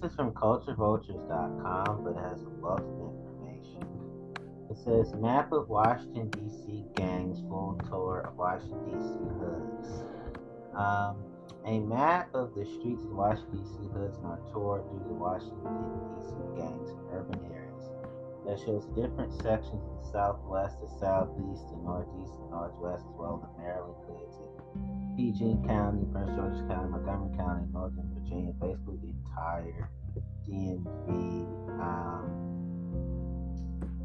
This is from culturevultures.com, but it has a wealth of information. It says map of Washington D.C. gangs, full tour of Washington D.C. hoods. Um, a map of the streets of Washington D.C. hoods and our tour through the Washington D.C. gangs and urban areas that shows different sections of the Southwest, the Southeast, the Northeast, and Northwest, as well as the Maryland hoods PG County, Prince George's County, Montgomery County, Northern Virginia, basically the entire DMV um,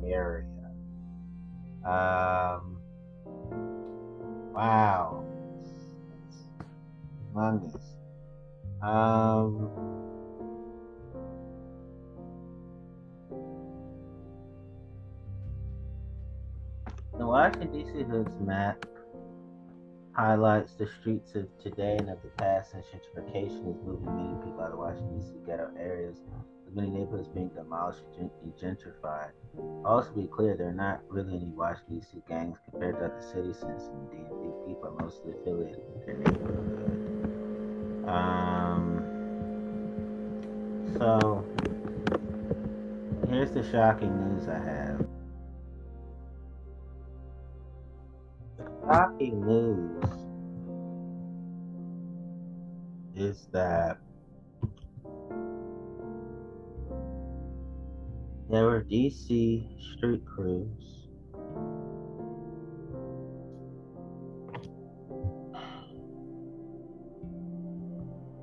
area. Um, wow. Humongous. Um, the Washington D.C. Hoods map highlights the streets of today and of the past since gentrification is moving many people out of Washington D.C. ghetto areas, with many neighborhoods being demolished and gentrified. Also, be clear, there are not really any Washington D.C. gangs compared to other cities since in the people are mostly affiliated with their neighborhood. Um, so, here's the shocking news I have. Shocking news is that there were DC street crews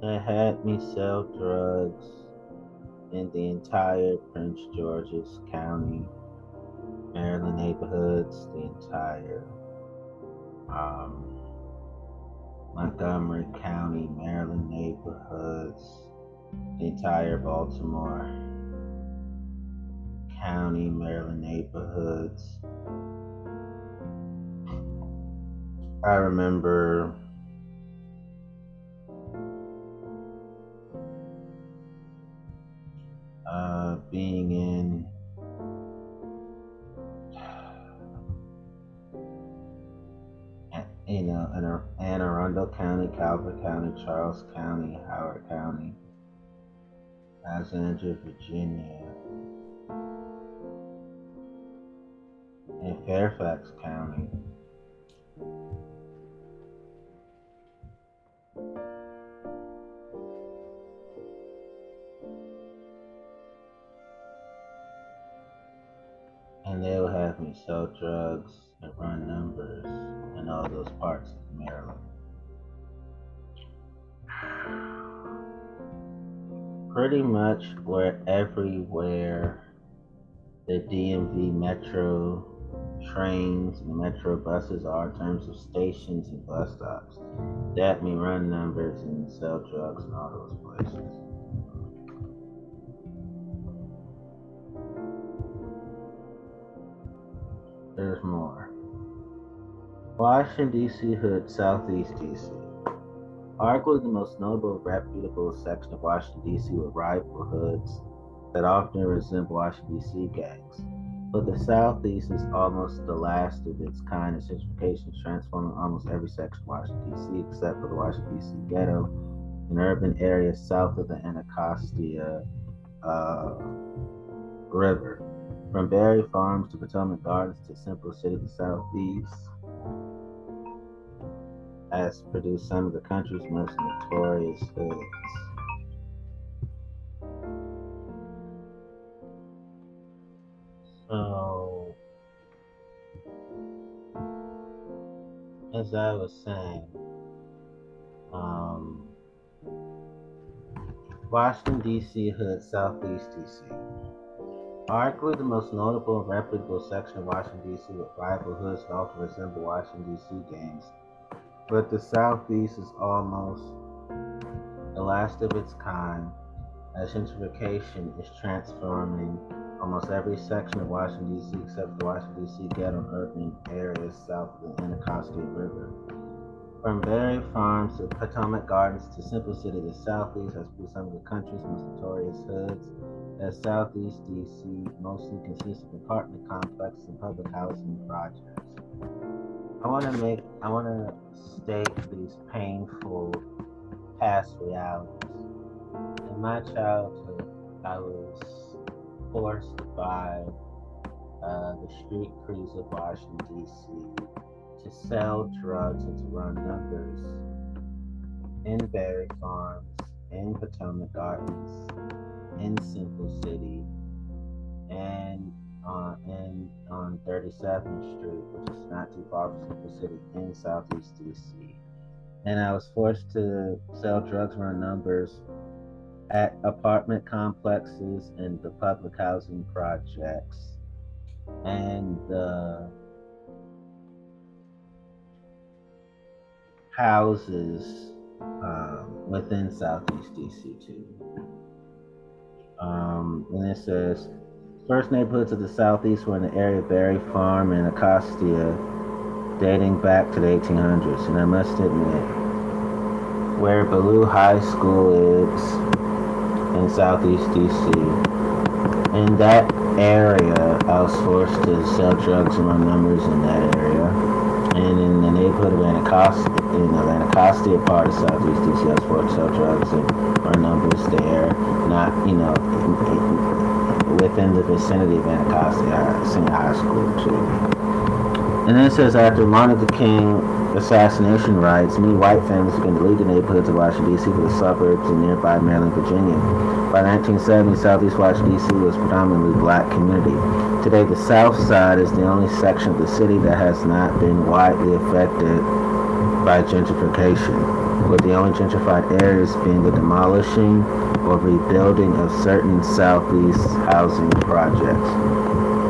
that had me sell drugs in the entire Prince George's County, Maryland neighborhoods, the entire um, Montgomery County, Maryland neighborhoods, entire Baltimore County, Maryland neighborhoods. I remember uh, being in you know, in Anne Arundel County, Calvert County, Charles County, Howard County, Alexandria, Virginia, and Fairfax County. And they will have me sell drugs and run numbers in all those parts of Maryland. Pretty much where everywhere the DMV metro trains and metro buses are in terms of stations and bus stops. That me run numbers and sell drugs and all those places. Washington, D.C. Hood, Southeast D.C. Arguably the most notable reputable section of Washington, D.C. with rival hoods that often resemble Washington, D.C. gangs. But the Southeast is almost the last of its kind as gentrification is transforming almost every section of Washington, D.C., except for the Washington, D.C. ghetto, an urban area south of the Anacostia uh, River. From Barry Farms to Potomac Gardens to Central City, the Southeast has produced some of the country's most notorious hoods. So, as I was saying, um, Washington, D.C. hood, Southeast D.C. Arguably the most notable and reputable section of Washington, D.C. with rival hoods that often resemble Washington, D.C. gangs but the Southeast is almost the last of its kind as gentrification is transforming almost every section of Washington, D.C., except the Washington, D.C. ghetto urban areas south of the Anacostia River. From Barry Farms to Potomac Gardens to Simple City, the Southeast has been some of the country's most notorious hoods. As Southeast D.C. mostly consists of apartment complexes and public housing projects. I want to make, I want to state these painful past realities In my childhood, I was forced by uh, the street crews of Washington, D.C. to sell drugs and to run numbers in Barry Farms, in Potomac Gardens, in Simple City, and on and on 37th Street, which is not too far from Simple City in Southeast DC. And I was forced to sell drugs run numbers at apartment complexes and the public housing projects and the houses um, within Southeast DC too. Um, and it says first neighborhoods of the Southeast were in the area of Barry Farm and Anacostia, dating back to the 1800s. And I must admit, where Ballou High School is in Southeast DC, in that area, I was forced to sell drugs and run numbers in that area. And in the neighborhood of Anacostia, in the Anacostia part of Southeast DC, I was forced to sell drugs and run numbers there. Not, you know, within the vicinity of Anacostia Senior High School too. And then it says after Martin Luther King assassination riots, many white families began to leave the neighborhoods of Washington, D.C. for the suburbs in nearby Maryland, Virginia. By 1970, Southeast Washington, D.C. was predominantly black community. Today, the South Side is the only section of the city that has not been widely affected by gentrification, with the only gentrified areas being the demolishing or rebuilding of certain Southeast housing projects.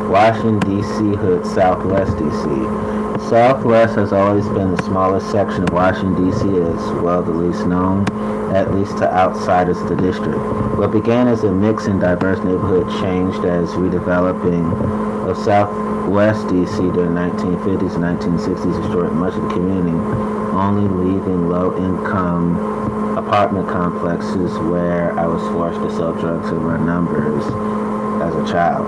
Washington, D.C. Hood, Southwest D.C. Southwest has always been the smallest section of Washington, D.C. as well the least known, at least to outsiders of the district. What began as a mixed and diverse neighborhood changed as redeveloping of Southwest D.C. during the 1950s and 1960s destroyed much of the community, only leaving low-income apartment complexes where I was forced to sell drugs and run numbers as a child.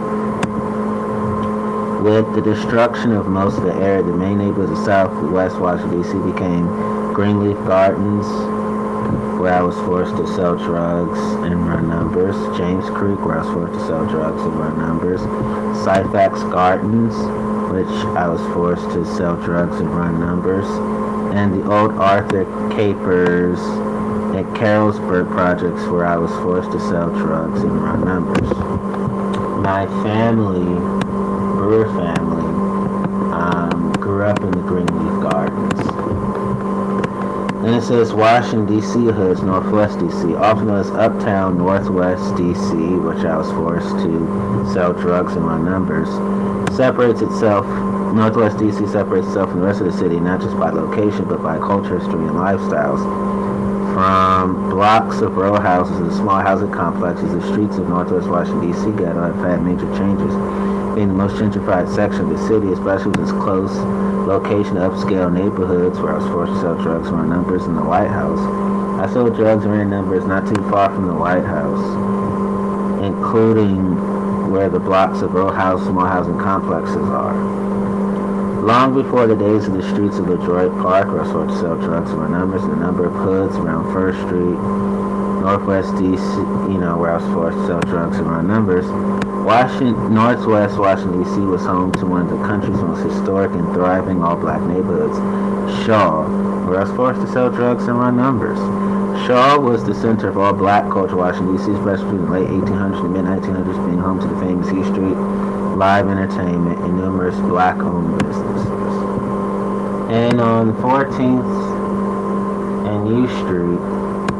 With the destruction of most of the area, the main neighborhoods of southwest Washington, D.C. became Greenleaf Gardens, where I was forced to sell drugs and run numbers. James Creek, where I was forced to sell drugs and run numbers. Syphax Gardens, which I was forced to sell drugs and run numbers. And the old Arthur Capers at Carrollsburg projects, where I was forced to sell drugs and run numbers. My family Brewer family um, grew up in the Greenleaf. And it says Washington, D.C. hoods, Northwest D.C., often known as Uptown Northwest D.C., which I was forced to sell drugs in my numbers, separates itself, Northwest D.C. separates itself from the rest of the city, not just by location, but by culture, history, and lifestyles. From blocks of row houses and small housing complexes, the streets of Northwest Washington, D.C. ghetto uh, have had major changes being the most gentrified section of the city, especially with its close location to upscale neighborhoods where I was forced to sell drugs run numbers in the White House. I sold drugs ran numbers not too far from the White House, including where the blocks of row house small housing complexes are. Long before the days of the streets of LeDroit Park, where I was forced to sell drugs run numbers, the number of hoods around First Street, Northwest DC, you know, where I was forced to sell drugs and run numbers, Washington, Northwest Washington, D.C. was home to one of the country's most historic and thriving all-black neighborhoods, Shaw, where I was forced to sell drugs and run numbers. Shaw was the center of all black culture, Washington, D.C., especially in the late 1800s and mid-1900s, being home to the famous E Street live entertainment and numerous black-owned businesses. And on 14th and U Street,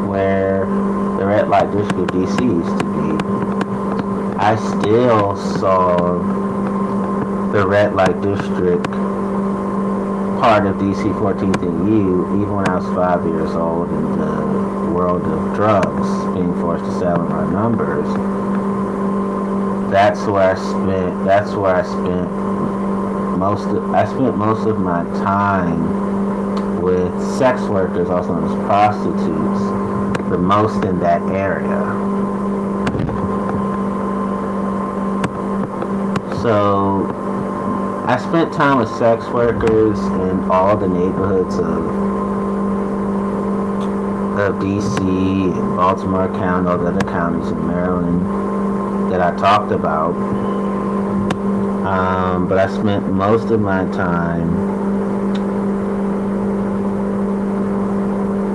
where the red light district of D.C. used to I still saw the red light district part of DC 14th and U even when I was five years old in the world of drugs, being forced to sell in my numbers. That's where I spent. That's where I spent most. Of, I spent most of my time with sex workers, also known as prostitutes, the most in that area. So I spent time with sex workers in all the neighborhoods of of DC, Baltimore County, all the other counties in Maryland that I talked about. Um, but I spent most of my time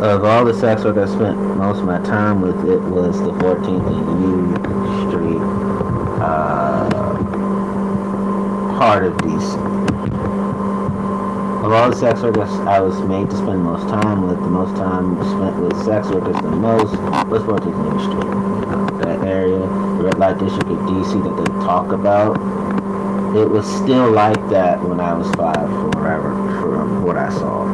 of all the sex work I spent most of my time with, it was the 14th and U Street uh, part of DC. Of all the sex workers I was made to spend most time with, the most time spent with sex workers the most was 14th and U Street. You know, that area, the red light district of DC that they talk about, it was still like that when I was five, forever, from what I saw.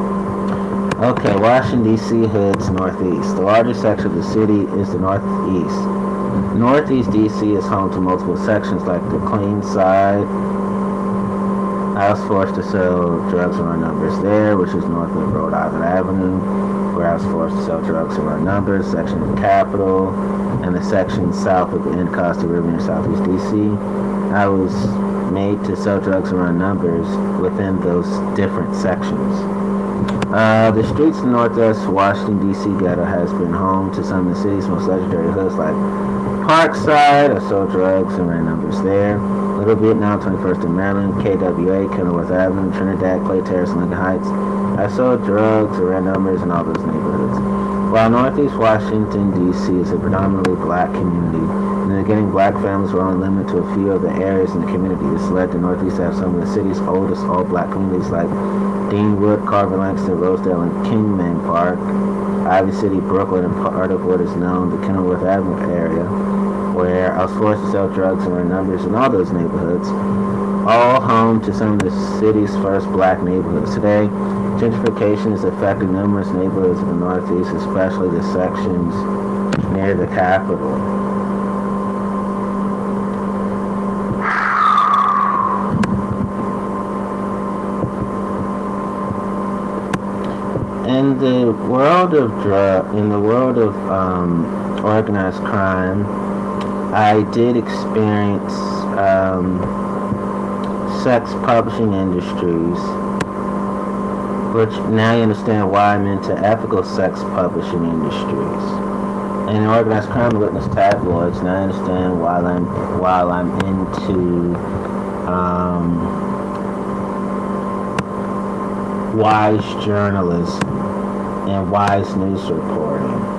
Okay, Washington, D.C. hoods northeast. The largest section of the city is the northeast. Northeast D.C. is home to multiple sections like the Clean Side. I was forced to sell drugs and run numbers there, which is north of Rhode Island Avenue, where I was forced to sell drugs and run numbers, section of the Capitol, and the section south of the Anacostia River in southeast D.C. I was made to sell drugs and run numbers within those different sections. Uh, the streets of Northwest Washington, D.C. ghetto has been home to some of the city's most legendary hoods like Parkside. I sold drugs and ran numbers there. Little Vietnam, 21st in Maryland, KWA, Kenilworth Avenue, Trinidad, Clay Terrace, and Lincoln Heights. I sold drugs ran numbers in all those neighborhoods. While Northeast Washington, D.C. is a predominantly black community, in the beginning black families were only limited to a few of the areas in the community. This led the Northeast to have some of the city's oldest all-black communities like Deanwood, Carver Langston, Rosedale, and Kingman Park, Ivy City, Brooklyn, and part of what is known the Kenilworth Avenue area, where I was forced to sell drugs and run numbers in all those neighborhoods, all home to some of the city's first black neighborhoods. Today, gentrification is affecting numerous neighborhoods in the Northeast, especially the sections near the Capitol. in the world of drug, in the world of um, organized crime, I did experience um, sex publishing industries, which now you understand why I'm into ethical sex publishing industries. And organized crime witness tabloids, now I understand why I'm while I'm into um, wise journalism and wise news reporting.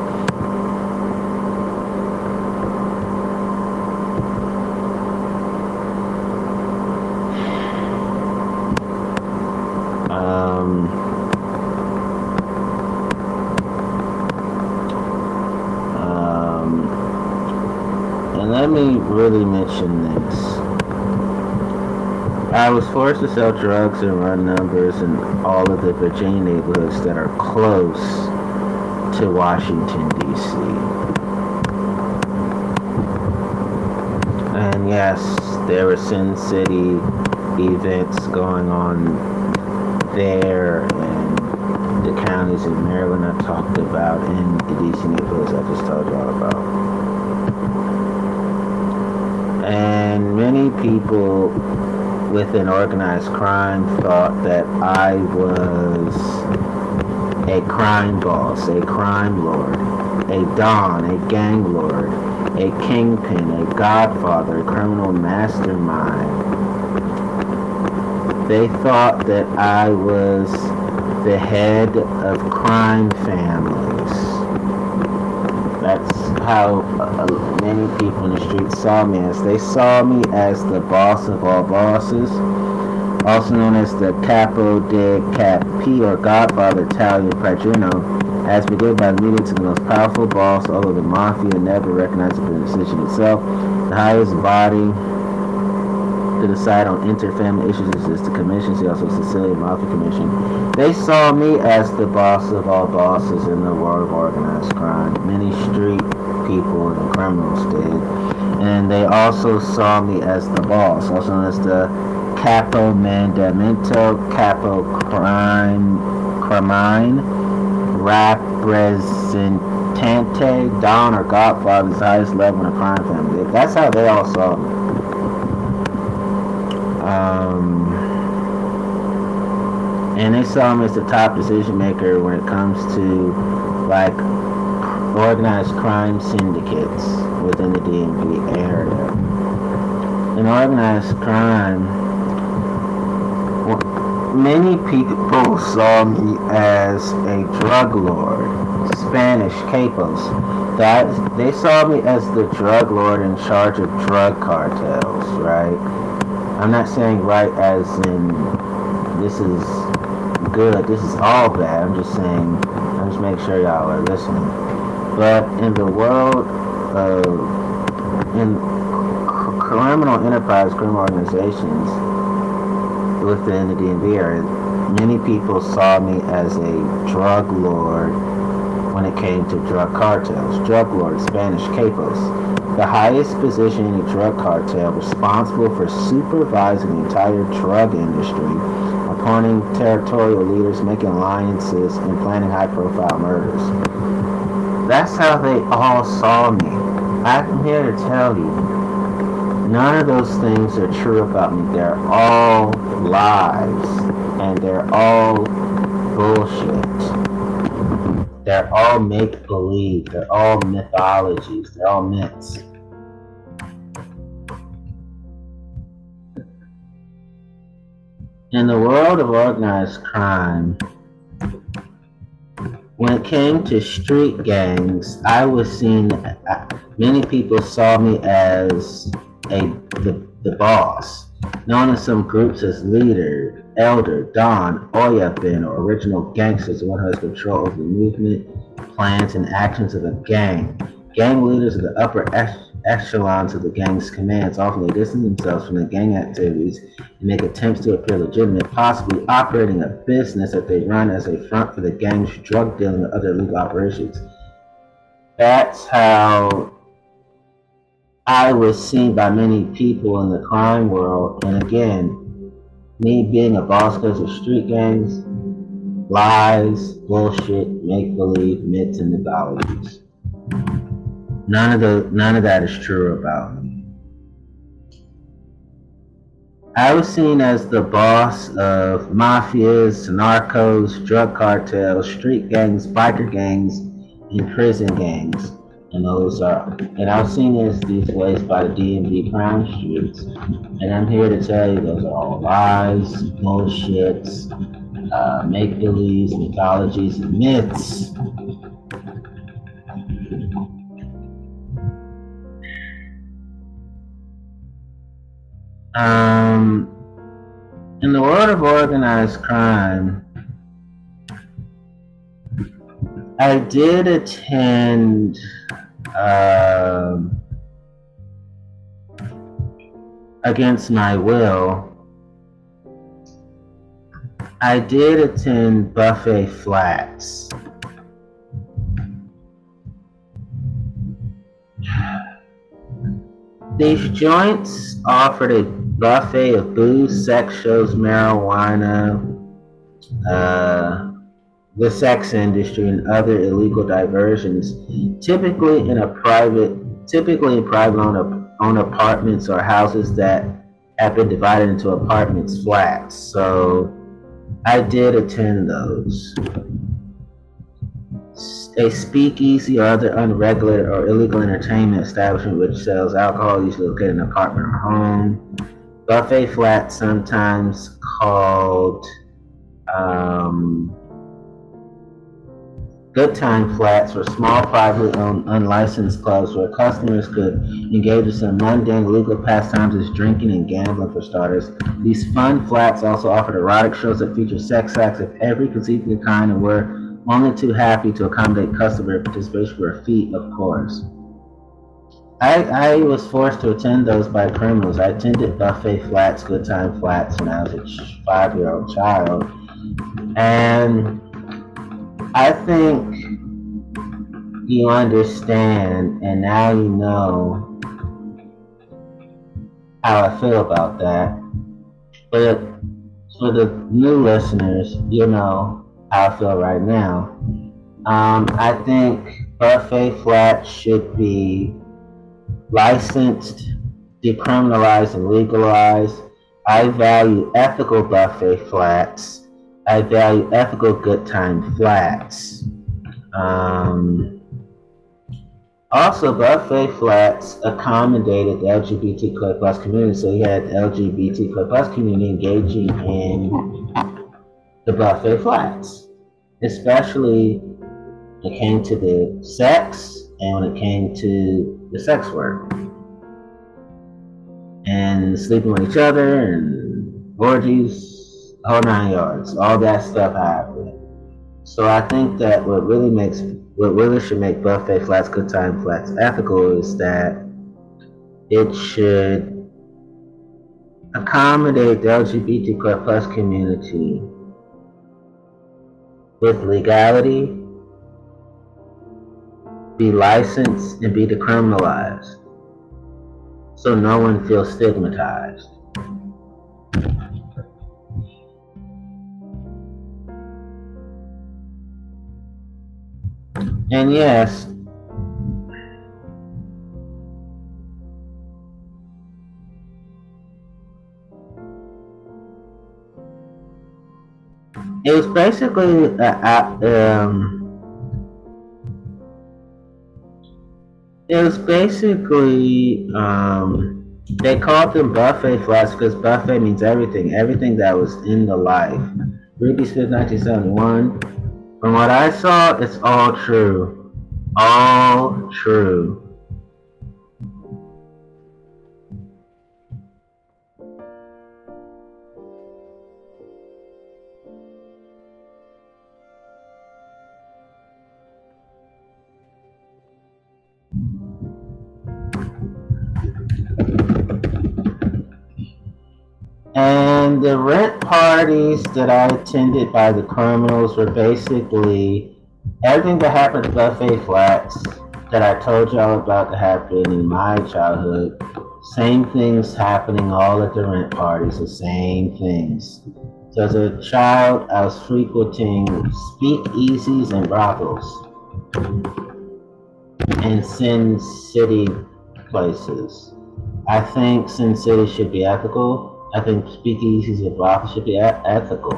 Um, um, and let me really mention this. I was forced to sell drugs and run numbers in all of the Virginia neighborhoods that are close to Washington, D.C. And yes, there were Sin City events going on there and the counties in Maryland I talked about and the D.C. neighborhoods I just told you all about. And many people within organized crime thought that I was a crime boss, a crime lord, a don, a gang lord, a kingpin, a godfather, a criminal mastermind. They thought that I was the head of crime families. How uh, many people in the street saw me as. They saw me as the boss of all bosses, also known as the Capo de Capi or Godfather Italian Padrino, as begun by the media to the most powerful boss, although the mafia never recognized the decision itself. The highest body to decide on inter-family issues is the commission, see also Sicilian Mafia Commission. They saw me as the boss of all bosses in the world of organized crime. Many street people the criminals did. And they also saw me as the boss, also known as the Capo Mandamento, Capo Crime, Crime, Representante, Don or Godfather, the highest level in a crime family. That's how they all saw me. Um, and they saw me as the top decision maker when it comes to like organized crime syndicates within the DMV area. In organized crime, many people saw me as a drug lord, Spanish capos. That they saw me as the drug lord in charge of drug cartels, right? I'm not saying right as in this is good, this is all bad. I'm just saying, I'm just making sure y'all are listening. But in the world of in criminal enterprise, criminal organizations within the DMV area, many people saw me as a drug lord when it came to drug cartels. Drug lord, Spanish capos the highest position in a drug cartel responsible for supervising the entire drug industry, appointing territorial leaders, making alliances, and planning high-profile murders. That's how they all saw me. I'm here to tell you, none of those things are true about me. They're all lies, and they're all bullshit. They're all make believe. They're all mythologies. They're all myths. In the world of organized crime, when it came to street gangs, I was seen, uh, many people saw me as a the, the boss, known in some groups as leader, Elder, Don, Oyabun, or original gangsters, the one who has control over the movement, plans, and actions of a gang. Gang leaders are the upper echelons of the gang's commands. Often distance themselves from the gang activities and make attempts to appear legitimate, possibly operating a business that they run as a front for the gang's drug dealing and other illegal operations. That's how I was seen by many people in the crime world. And again, me being a boss because of street gangs, lies, bullshit, make believe, myths, and mythologies. None of the none of that is true about me. I was seen as the boss of mafias, narcos, drug cartels, street gangs, biker gangs, and prison gangs and those are, and I was seen as these ways by the DMV crime streets, and I'm here to tell you those are all lies, bullshits, uh, make believes, mythologies, and myths. Um, in the world of organized crime, I did attend um, against my will, I did attend Buffet Flats. These joints offered a buffet of booze, sex shows, marijuana, uh, the sex industry and other illegal diversions, typically in a private, typically in private owned, owned apartments or houses that have been divided into apartments, flats. So I did attend those. A speakeasy or other unregulated or illegal entertainment establishment which sells alcohol, usually located in an apartment or home. Buffet flats, sometimes called um, Good Time Flats were small, privately owned, unlicensed clubs where customers could engage in some mundane legal pastimes as drinking and gambling for starters. These fun flats also offered erotic shows that featured sex acts of every conceivable kind and were only too happy to accommodate customer participation for a fee, of course. I, I was forced to attend those by criminals. I attended buffet flats, good time flats when I was a five-year-old child. And I think you understand, and now you know how I feel about that. But for the new listeners, you know how I feel right now. Um, I think buffet flats should be licensed, decriminalized, and legalized. I value ethical buffet flats I value ethical good time flats. Um, Also, Buffet Flats accommodated the LGBTQ plus community, so he had LGBTQ plus community engaging in the Buffet Flats, especially when it came to the sex and when it came to the sex work and sleeping with each other and orgies, whole nine yards. All that stuff happened. So I think that what really makes what really should make buffet flats good time flats ethical is that it should accommodate the LGBTQ plus community with legality, be licensed, and be decriminalized so no one feels stigmatized. And yes, it was basically a, um, It was basically um, they called them buffet flats because buffet means everything, everything that was in the life. Ruby Smith, 1971. From what I saw, it's all true, all true. Parties that I attended by the criminals were basically everything that happened at Buffet Flats that I told y'all about to happen in my childhood. Same things happening all at the rent parties, the same things. So as a child, I was frequenting speakeasies and brothels and Sin City places. I think Sin City should be ethical I think speakeasies and brothels should be ethical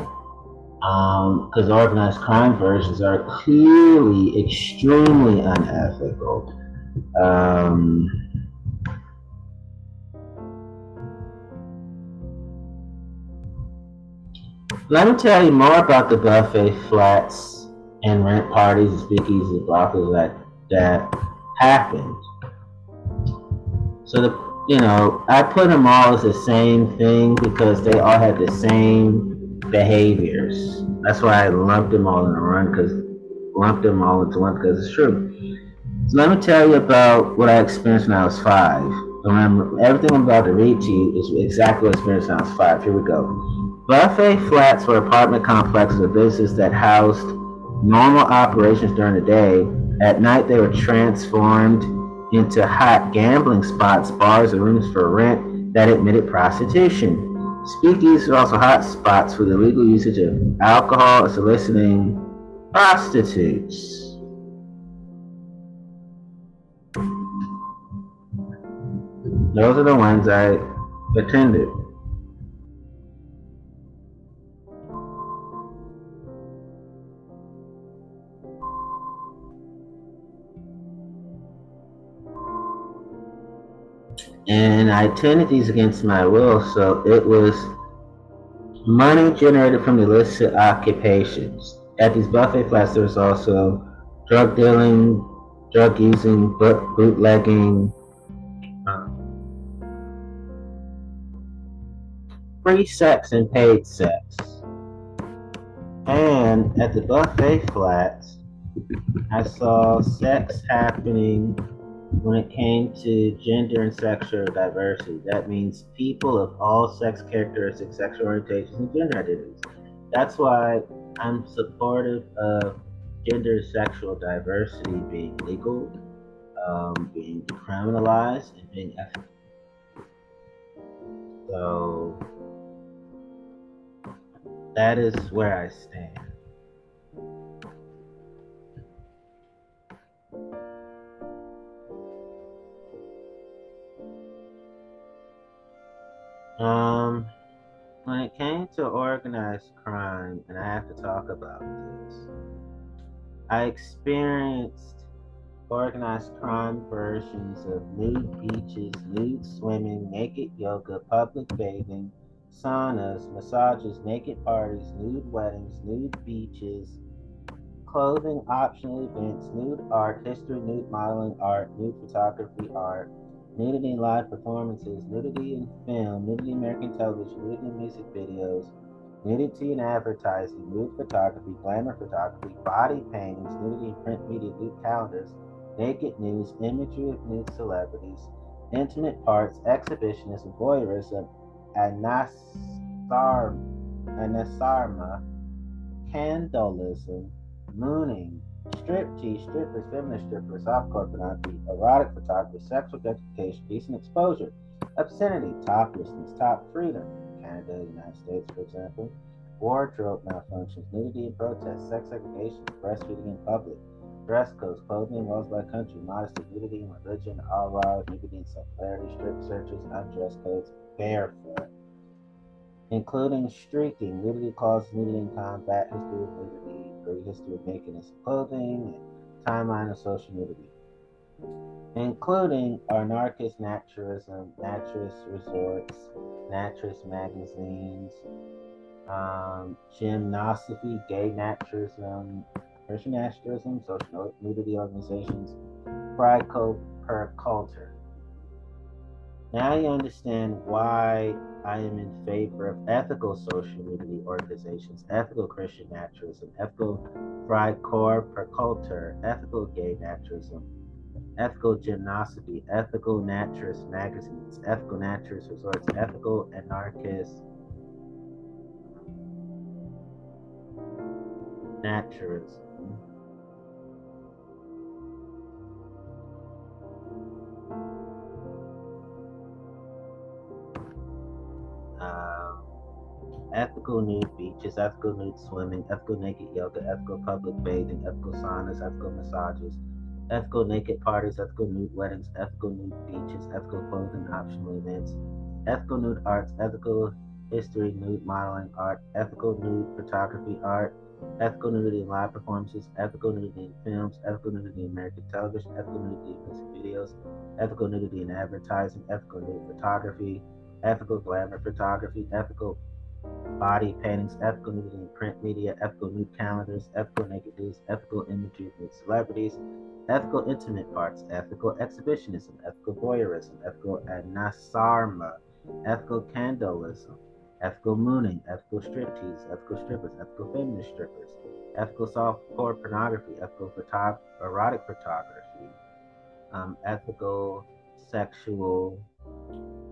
because um, organized crime versions are clearly extremely unethical. Um, let me tell you more about the buffet flats and rent parties and speakeasies and brothels that that happened. So the you know, I put them all as the same thing because they all had the same behaviors. That's why I lumped them all in a run because lumped them all into one because it's true. So let me tell you about what I experienced when I was five. Remember, everything I'm about to read to you is exactly what I experienced when I was five. Here we go. Buffet flats were apartment complexes or businesses that housed normal operations during the day. At night, they were transformed into hot gambling spots, bars, and rooms for rent that admitted prostitution. Speakeasies are also hot spots for the legal usage of alcohol and soliciting prostitutes. Those are the ones I attended. And I attended these against my will. So it was money generated from illicit occupations. At these buffet flats, there was also drug dealing, drug using, boot, bootlegging, um, free sex and paid sex. And at the buffet flats, I saw sex happening when it came to gender and sexual diversity. That means people of all sex characteristics, sexual orientations, and gender identities. That's why I'm supportive of gender sexual diversity being legal, um, being decriminalized, and being ethical. So that is where I stand. Um, when it came to organized crime, and I have to talk about this, I experienced organized crime versions of nude beaches, nude swimming, naked yoga, public bathing, saunas, massages, naked parties, nude weddings, nude beaches, clothing optional events, nude art, history, nude modeling art, nude photography art, nudity in live performances, nudity in film, nudity in American television, nudity in music videos, nudity in advertising, nude photography, glamour photography, body paintings, nudity in print media, nude calendars, naked news, imagery of nude celebrities, intimate parts, exhibitionism, voyeurism, anasyrma, anasyrma candaulism, mooning, striptease, strippers, feminist strippers, softcore pornography, erotic photography, sexual gratification, decent exposure, obscenity, toplessness, top freedom, Canada, United States, for example, wardrobe malfunctions, nudity in protest, sex segregation, breastfeeding in public, dress codes, clothing laws by country, modesty, nudity in religion, aura, nudity in secularity, strip searches, undress codes, barefoot, including streaking, nudity clauses, nudity in combat, history of nudity, history of nakedness and clothing, and timeline of social nudity, including anarchist naturism, naturist resorts, naturist magazines, um, gymnosophy, gay naturism, Christian naturalism, social nudity organizations, pride per culture. Now you understand why I am in favor of ethical social nudity organizations, ethical Christian naturalism, ethical pride per culture, ethical gay naturalism, ethical gymnosophy, ethical naturist magazines, ethical naturist resorts, ethical anarchist naturalism. ethical nude beaches, ethical nude swimming, ethical naked yoga, ethical public bathing, ethical saunas, ethical massages, ethical naked parties, ethical nude weddings, ethical nude beaches, ethical clothing optional events, ethical nude arts, ethical history, nude modeling art, ethical nude photography art, ethical nudity in live performances, ethical nudity in films, ethical nudity in American television, ethical nudity in music videos, ethical nudity in advertising, ethical nude photography, ethical glamour photography, ethical body paintings, ethical nudity in print media, ethical nude calendars, ethical naked news, ethical imagery of celebrities, ethical intimate parts, ethical exhibitionism, ethical voyeurism, ethical anasyrma, ethical candaulism, ethical mooning, ethical striptease, ethical strippers, ethical feminist strippers, ethical softcore pornography, ethical photo- erotic photography, um, ethical sexual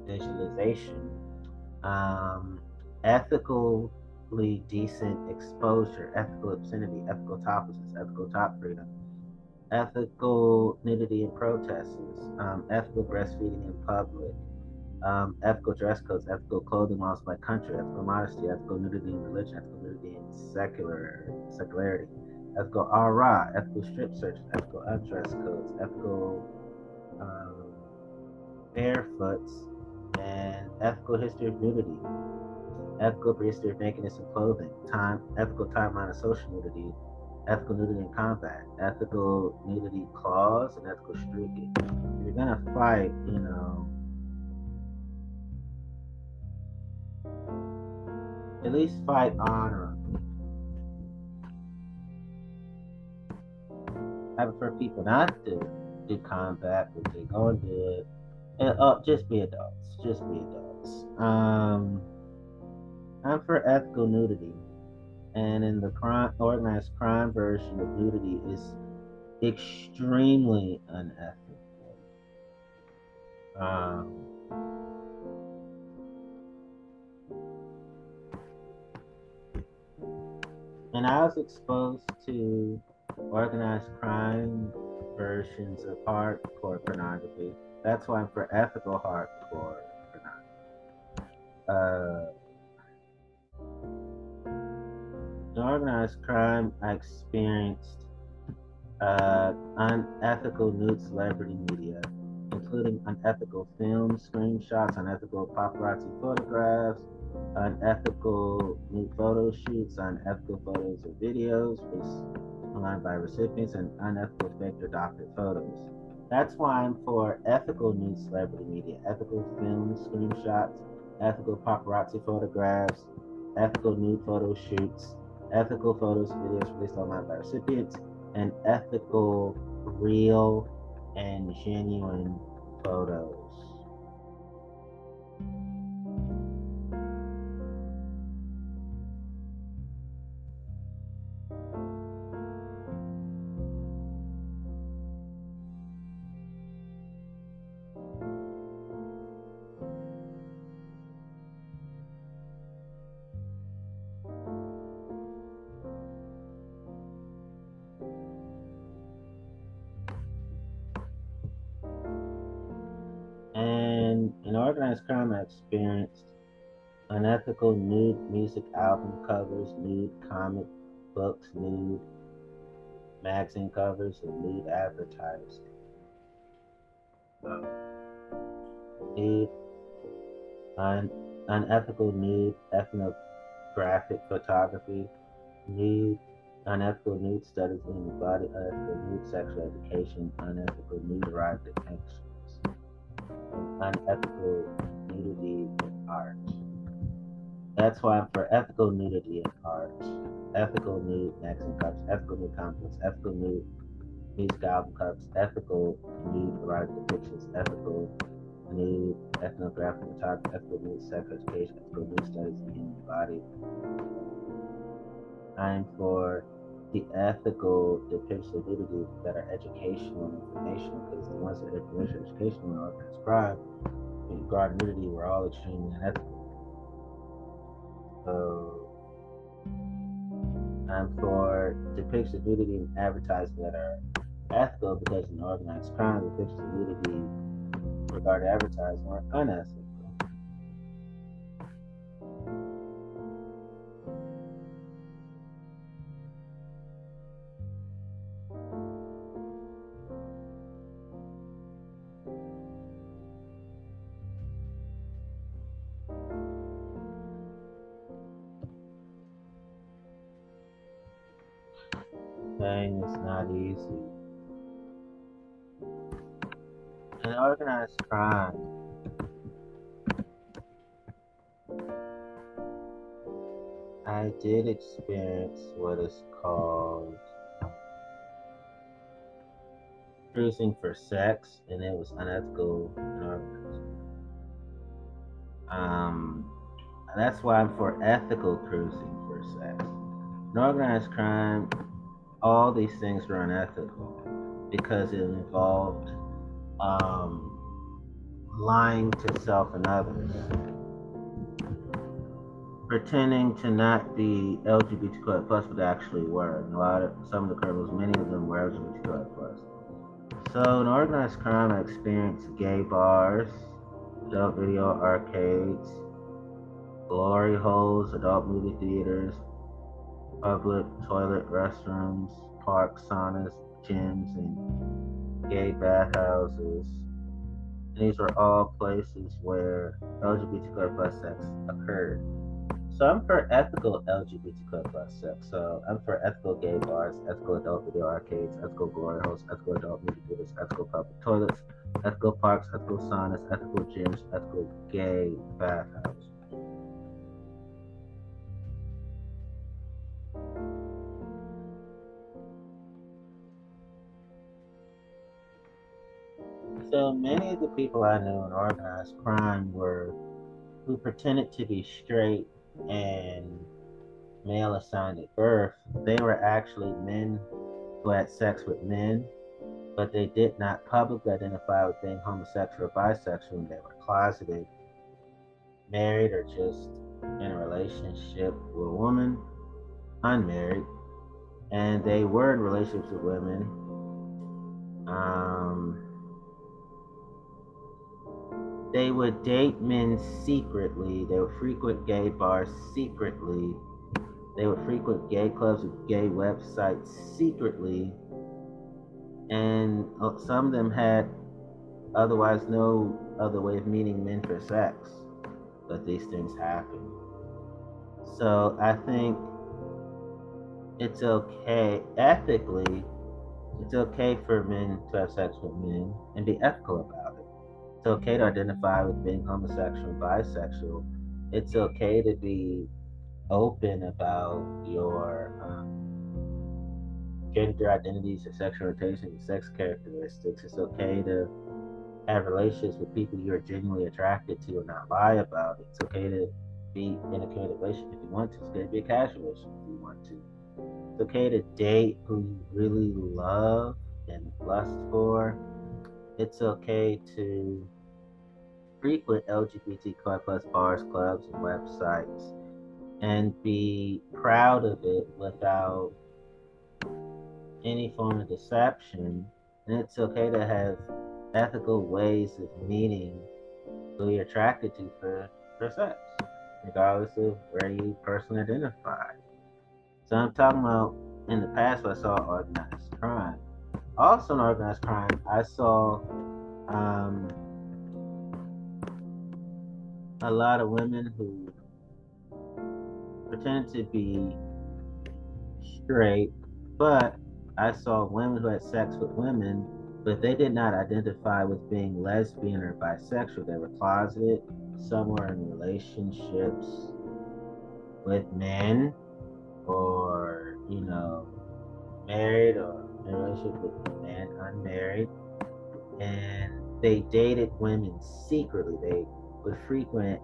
visualization, um, ethically decent exposure, ethical obscenity, ethical toplessness, ethical top freedom, ethical nudity in protests, um, ethical breastfeeding in public, um, ethical dress codes, ethical clothing laws by country, ethical modesty, ethical nudity in religion, ethical nudity in secular secularity, ethical RA, ethical strip search, ethical undress codes, ethical um, barefoots, and ethical history of nudity ethical history of nakedness and clothing, time, ethical timeline of social nudity, ethical nudity in combat, ethical nudity clause, and ethical streaking. If you're gonna fight, you know, at least fight honorably. I prefer people not to do combat, but they go and do it. And, uh, just be adults. Just be adults. Um, I'm for ethical nudity, and in the crime, organized crime version of nudity is extremely unethical. Um, and I was exposed to organized crime versions of hardcore pornography. That's why I'm for ethical hardcore. Uh, in organized crime, I experienced uh, unethical nude celebrity media, including unethical film screenshots, unethical paparazzi photographs, unethical nude photo shoots, unethical photos or videos online by recipients and unethical fake or doctored photos. That's why I'm for ethical news celebrity media, ethical film screenshots, ethical paparazzi photographs, ethical nude photo shoots, ethical photos and videos released online by recipients, and ethical, real, and genuine photos. Experienced unethical nude music album covers, nude comic books, nude magazine covers, and nude advertising. Nude, un, unethical nude ethnographic photography, nude, unethical nude studies in the body, unethical nude sexual education, unethical nude erotic depictions unethical nudity art. That's why I'm for ethical nudity in art, ethical nude magazine cups, ethical nude comics, ethical nude music album covers, ethical nude erotic depictions, ethical nude ethnographic photography, ethical nude sex education, ethical nude studies in the human body. I'm for the ethical depictions of nudity that are educational and informational because the ones that are information educational are crime in to nudity were all extremely unethical. So I'm for depictions of nudity in advertising that are ethical because in organized crime depictions of nudity regarding advertising are unethical. What is called cruising for sex, and it was unethical. Um, that's why I'm for ethical cruising for sex. In organized crime, all these things were unethical because it involved um, lying to self and others, pretending to not be LGBTQI plus, but actually were. And a lot of some of the criminals, many of them were LGBTQI plus. So in organized crime, I experienced gay bars, adult video arcades, glory holes, adult movie theaters, public toilet restrooms, parks, saunas, gyms, and gay bathhouses. And these were all places where LGBTQ plus sex occurred. So I'm for ethical LGBTQ plus sex. So I'm for ethical gay bars, ethical adult video arcades, ethical glory holes, ethical adult movie theaters, ethical public toilets, ethical parks, ethical saunas, ethical gyms, ethical gay bathhouses. So many of the people I knew in organized crime were who pretended to be straight and male assigned at birth. They were actually men who had sex with men, but they did not publicly identify with being homosexual or bisexual they were closeted, married, or just in a relationship with a woman, unmarried, and they were in relationships with women. Um, they would date men secretly. They would frequent gay bars secretly. They would frequent gay clubs with gay websites secretly. And uh, some of them had otherwise no other way of meeting men for sex. But these things happen. So I think it's okay ethically. It's okay for men to have sex with men and be ethical about it. It's okay to identify with being homosexual, bisexual. It's okay to be open about your um, gender identities, your sexual orientation, your sex characteristics. It's okay to have relationships with people you're genuinely attracted to and not lie about it. It's okay to be in a committed relationship if you want to. It's okay to be a casual relationship if you want to. It's okay to date who you really love and lust for. It's okay to frequent LGBTQ plus bars, clubs, and websites and be proud of it without any form of deception. And it's okay to have ethical ways of meeting who you're attracted to for, for sex, regardless of where you personally identify. So I'm talking about in the past I saw organized crime. Also in organized crime, I saw um, a lot of women who pretend to be straight, but I saw women who had sex with women but they did not identify with being lesbian or bisexual. They were closeted, some were in relationships with men, or you know, married or in a relationship with men unmarried, and they dated women secretly. They would frequent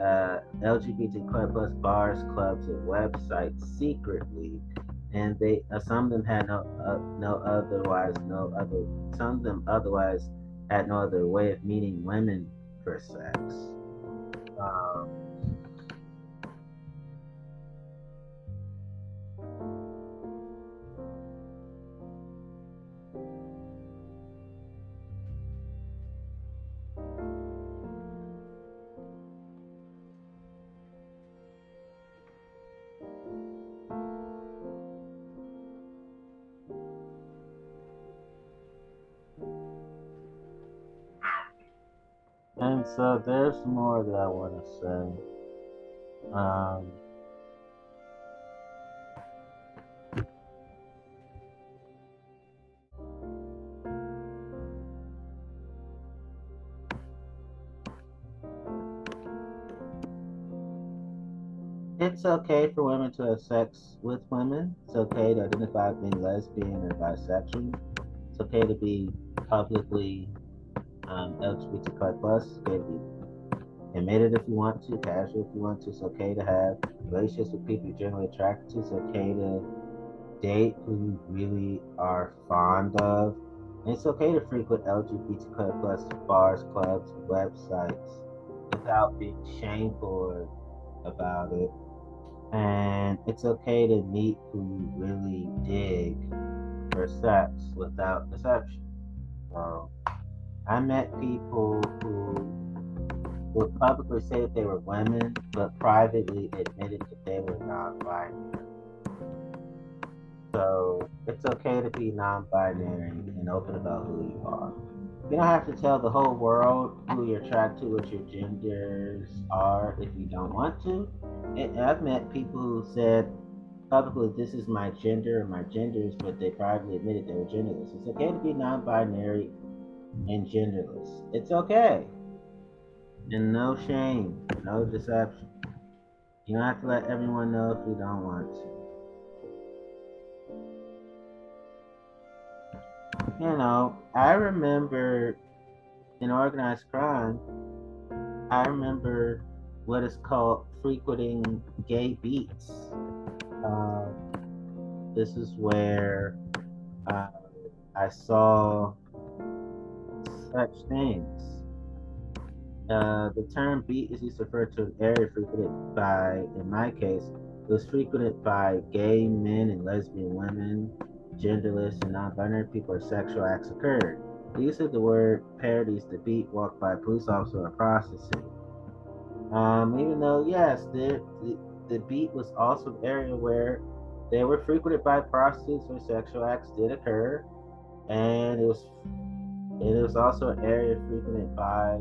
uh, LGBTQ plus bars, clubs, and websites secretly and they uh, some of them had no uh, no otherwise no other some of them otherwise had no other way of meeting women for sex. Um, so there's more that I want to say. Um, it's okay for women to have sex with women. It's okay to identify as being lesbian or bisexual. It's okay to be publicly um, LGBTQ plus. Okay, admit it if you want to, casual if you want to. It's okay to have relationships with people you're generally attracted to. It's okay to date who you really are fond of. And it's okay to frequent LGBTQ plus bars, clubs, websites without being shameful about it. And it's okay to meet who you really dig for sex without deception. So, I met people who would publicly say that they were women, but privately admitted that they were non-binary. So it's okay to be non-binary and open about who you are. You don't have to tell the whole world who you're attracted to, what your genders are, if you don't want to. And I've met people who said publicly, "This is my gender or my genders," but they privately admitted they were genderless. It's okay to be non-binary and genderless. It's okay. And no shame, no deception. You don't have to let everyone know if you don't want to. You know, I remember in organized crime, I remember what is called frequenting gay beats. Uh, this is where uh, I saw such things. Uh, the term beat is used to refer to an area frequented by, in my case, it was frequented by gay men and lesbian women, genderless and non-binary people, or sexual acts occurred. The use of the word parodies the beat walked by a police officer or prostitute. Um, even though, yes, the, the, the beat was also an area where they were frequented by prostitutes where sexual acts did occur, and it was it was also an area frequented by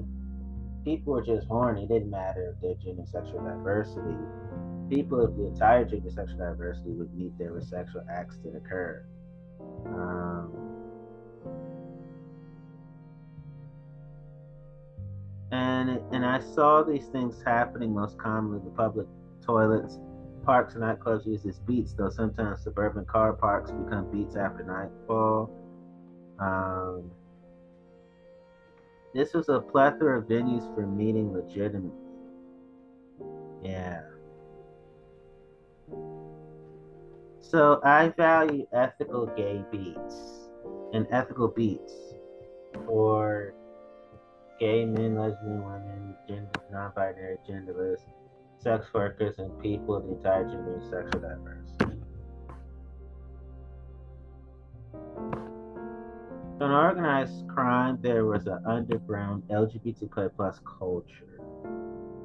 people who were just horny. It didn't matter if their gender sexual diversity. people of the entire gender sexual diversity would meet there were sexual acts that occur. Um, and and I saw these things happening most commonly the public toilets, parks, and nightclubs use as beats, though sometimes suburban car parks become beats after nightfall. Um, this was a plethora of venues for meeting legitimately. Yeah. So I value ethical gay beats and ethical beats for gay men, lesbian women, gender non-binary, genderless, sex workers, and people of the entire gender and sexual diversity. In organized crime, there was an underground LGBTQ plus culture.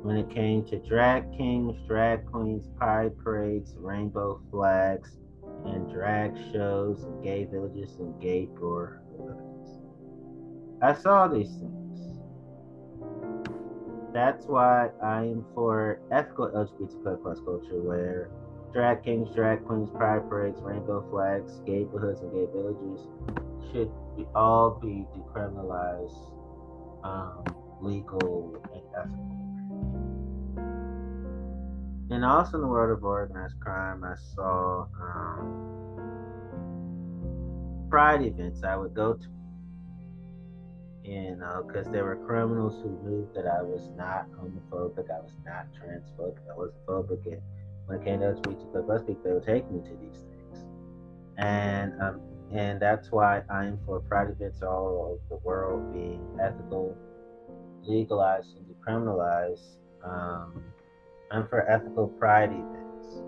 When it came to drag kings, drag queens, pride parades, rainbow flags, and drag shows, and gay villages, and gay neighborhoods. I saw these things. That's why I am for ethical LGBTQ plus culture where drag kings, drag queens, pride parades, rainbow flags, gay neighborhoods, and gay villages should be, all be decriminalized, um, legal, and ethical. And also in the world of organized crime, I saw um, pride events I would go to. You know, because there were criminals who knew that I was not homophobic, I was not transphobic, I wasn't phobic, and when it came to LGBTQ plus people, they would take me to these things. And um, and that's why I'm for pride events all over the world being ethical, legalized, and decriminalized. Um, I'm for ethical pride events.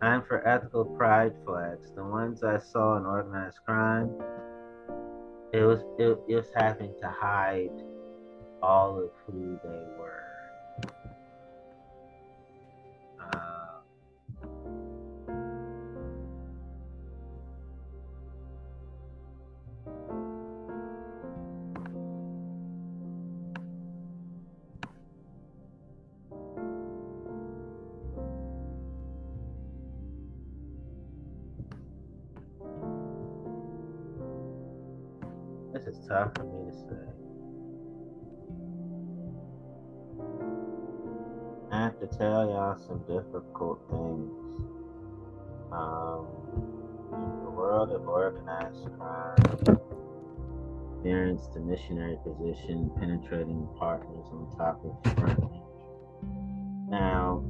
I'm for ethical pride flags. The ones I saw in organized crime, it was it, it was having to hide all of who they were. Difficult things. Um, in the world of organized crime, experienced the missionary position, penetrating partners on top of front. Now,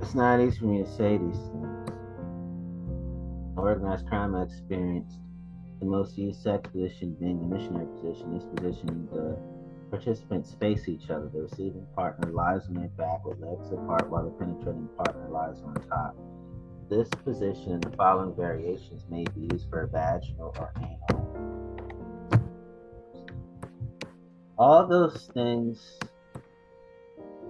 it's not easy for me to say these things organized crime I experienced, the most used sex position being the missionary position. This position, the participants face each other. The receiving partner lies on their back with legs apart while the penetrating partner lies on top. This position and the following variations may be used for vaginal or anal. All those things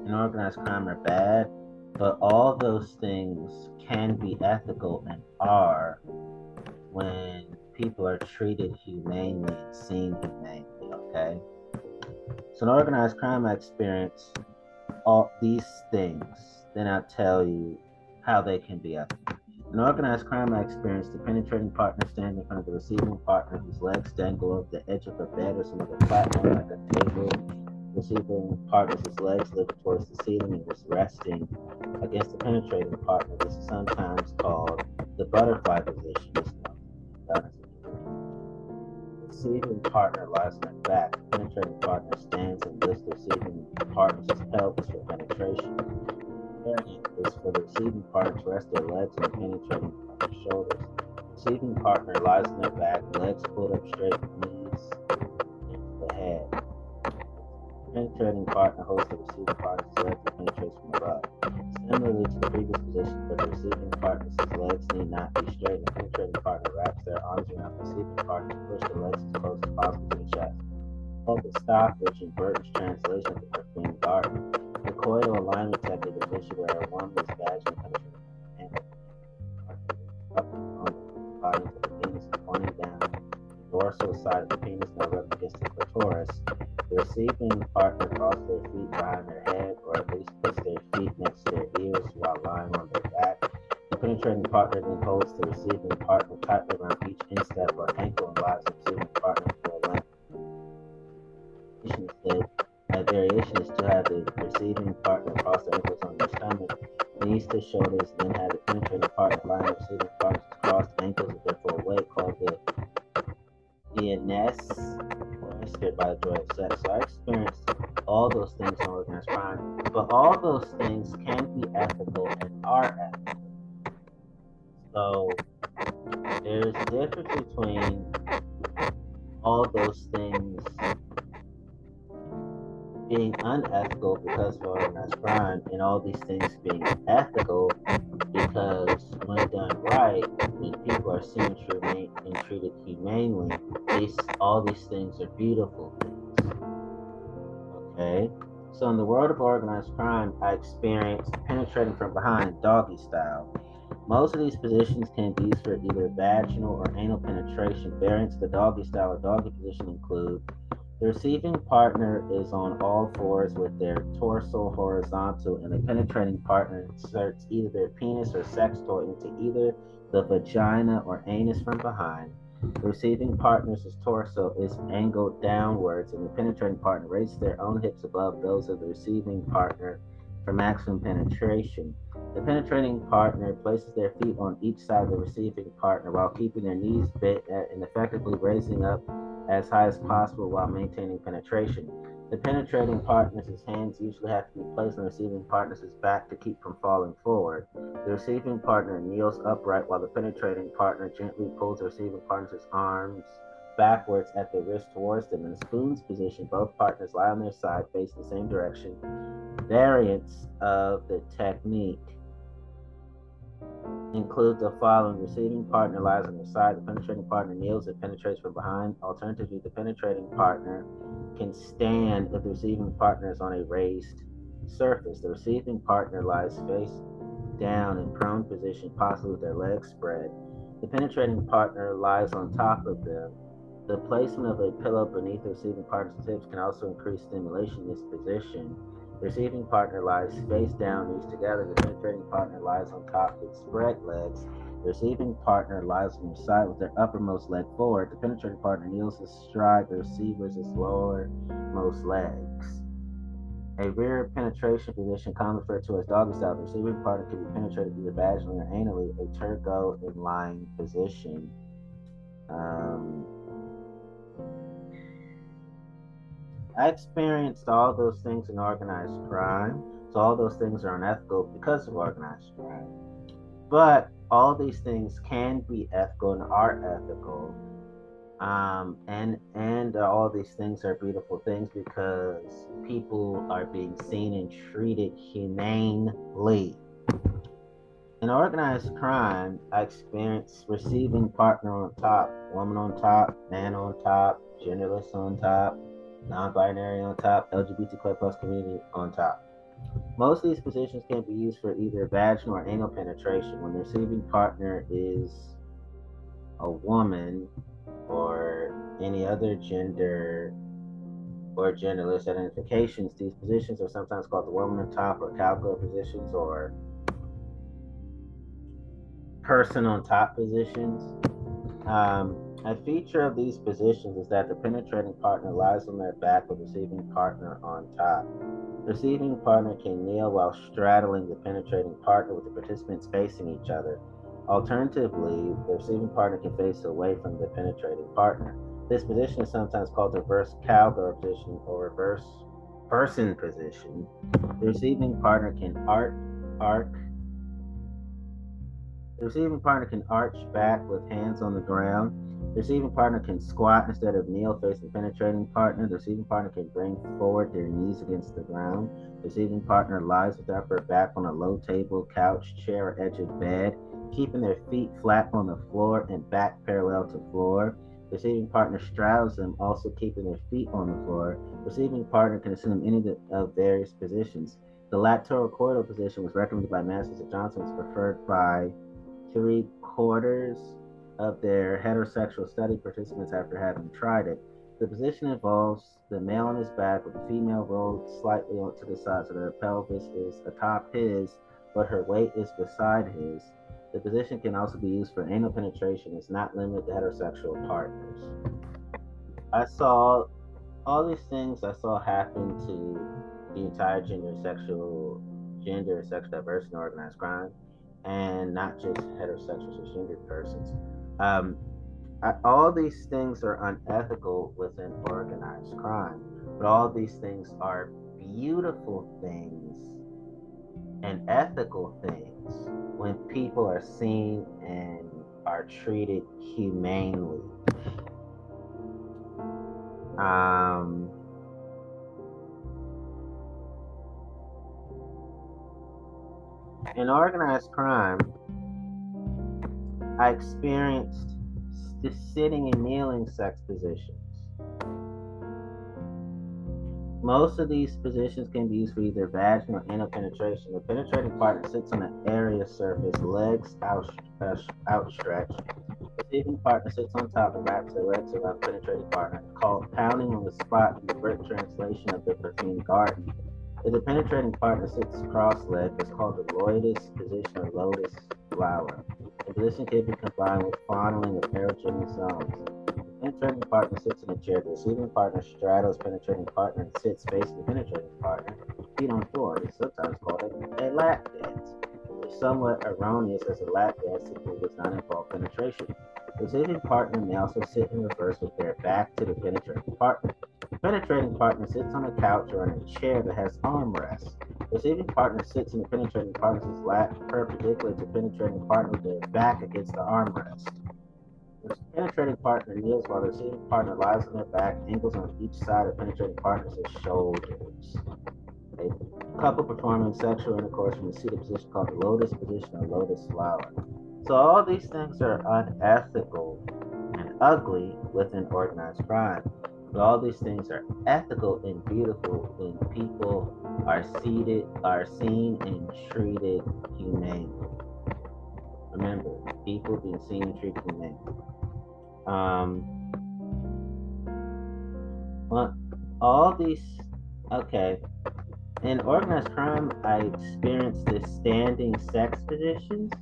in organized crime are bad, but all those things can be ethical and are when people are treated humanely and seen humanely, okay? So, an organized crime, I experience all these things, then I'll tell you how they can be ethical. In organized crime, I experienced the penetrating partner standing in front of the receiving partner whose legs dangle over the edge of a bed or some other platform like a table receiving partner's legs lift towards the ceiling and was resting against the penetrating partner. This is sometimes called the butterfly position. The receiving partner lies on their back. The penetrating partner stands and lifts the receiving partner's pelvis for penetration. The is for the receiving partner to rest their legs on the penetrating partner's shoulders. The receiving partner lies on their back, legs pulled up straight, knees the head penetrating partner holds the receiving partner's legs and penetrates from above. Similarly to the previous position, but the receiving partner's legs need not be straight. The penetrating partner wraps their arms around the receiving partner to push the legs as close as possible to the chest. Hold the which in Burton's translation of the Green Garden. The coital alignment technique is issue where a woman's vaginal penetration and up on the body to the penis is pointing down, door torso side of the penis now rubbed against the clitoris. The receiving partner crosses their feet behind their head or at least puts their feet next to their ears while lying on their back. The penetrating partner then holds the receiving partner tightly around each instep or ankle and lies the receiving partner for a length. A variation is to have the receiving partner cross their ankles on their stomach, knees to shoulders, then have the penetrating partner line the receiving partner's crossed ankles with their full weight, called the DNS, or inspired by the joy of sex. So I experienced all those things in organized crime, but all those things can be ethical and are ethical. So there's a difference between all those things being unethical because of organized crime and all these things being ethical because when done right, people are seen and treated humanely, these all these things are beautiful things. Okay? So in the world of organized crime, I experienced penetrating from behind doggy style. Most of these positions can be used for either vaginal or anal penetration. Variants of the doggy style or doggy position include the receiving partner is on all fours with their torso horizontal, and the penetrating partner inserts either their penis or sex toy into either the vagina or anus from behind. The receiving partner's torso is angled downwards, and the penetrating partner raises their own hips above those of the receiving partner for maximum penetration. The penetrating partner places their feet on each side of the receiving partner while keeping their knees bent and effectively raising up as high as possible while maintaining penetration. The penetrating partner's hands usually have to be placed on the receiving partner's back to keep from falling forward. The receiving partner kneels upright while the penetrating partner gently pulls the receiving partner's arms backwards at the wrist towards them. In a spoon's position, both partners lie on their side, facing the same direction. Variants of the technique include the following receiving partner lies on their side, the penetrating partner kneels and penetrates from behind. Alternatively, the penetrating partner can stand if the receiving partner is on a raised surface. The receiving partner lies face down in prone position, possibly with their legs spread. The penetrating partner lies on top of them. The placement of a pillow beneath the receiving partner's hips can also increase stimulation in this position. Receiving partner lies face down, knees together. The penetrating partner lies on top with spread legs. The receiving partner lies on their side with their uppermost leg forward. The penetrating partner kneels astride the receiver's lowermost legs. A rear penetration position, commonly referred to as doggy style, the receiving partner can be penetrated either vaginally or anally. A tergo in lying position. Um, I experienced all those things in organized crime. So all those things are unethical because of organized crime. But all these things can be ethical and are ethical. Um, and and all these things are beautiful things because people are being seen and treated humanely. In organized crime, I experienced receiving partner on top, woman on top, man on top, genderless on top, non-binary on top, LGBTQ plus community on top. Most of these positions can be used for either vaginal or anal penetration when the receiving partner is a woman or any other gender or genderless identifications. These positions are sometimes called the woman on top or cowgirl positions or person on top positions. Um, a feature of these positions is that the penetrating partner lies on their back with the receiving partner on top. The receiving partner can kneel while straddling the penetrating partner with the participants facing each other. Alternatively, the receiving partner can face away from the penetrating partner. This position is sometimes called the reverse cowgirl position or reverse person position. The receiving partner can arc, arc. The receiving partner can arch back with hands on the ground the receiving partner can squat instead of kneel facing penetrating partner. The receiving partner can bring forward their knees against the ground. The receiving partner lies with their upper back on a low table, couch, chair, or edge of bed, keeping their feet flat on the floor and back parallel to floor. The receiving partner straddles them, also keeping their feet on the floor. The receiving partner can assume any of various positions. The lateral coital position was recommended by Masters of Johnson, was preferred by three quarters of their heterosexual study participants after having tried it. The position involves the male on his back with the female rolled slightly onto the side so that her pelvis is atop his, but her weight is beside his. The position can also be used for anal penetration. It's not limited to heterosexual partners. I saw all these things I saw happen to the entire gender, sexual, gender, sexual diversity, and organized crime, and not just heterosexual cisgendered persons. Um, all these things are unethical within organized crime, but all these things are beautiful things and ethical things when people are seen and are treated humanely. Um, in organized crime, I experienced the sitting and kneeling sex positions. Most of these positions can be used for either vaginal or anal penetration. The penetrating partner sits on an area surface, legs out, uh, outstretched. The receiving partner sits on top and wraps their legs around the penetrating partner, called pounding on the spot in the Brit translation of the perfume garden. If the penetrating partner sits cross-legged, it's called the lotus position or lotus flower. The position can be combined with fondling of zones. The penetrating partner sits in a chair. The receiving partner straddles penetrating partner and sits facing the penetrating partner, feet on floor. It's sometimes called a, a lap dance. It's somewhat erroneous as a lap dance simply does not involve penetration. The receiving partner may also sit in reverse with their back to the penetrating partner. The penetrating partner sits on a couch or in a chair that has armrests. The receiving partner sits in the penetrating partner's lap perpendicular to penetrating partner with their back against the armrest. The penetrating partner kneels while the receiving partner lies on their back, ankles on each side of penetrating partner's shoulders. A couple performing sexual intercourse from a seated position called the lotus position or lotus flower. So all these things are unethical and ugly within organized crime. But all these things are ethical and beautiful when people are seated, are seen and treated humanely. Remember, people being seen and treated humanely. Um, well, all these, okay. In organized crime, I experienced the standing sex positions.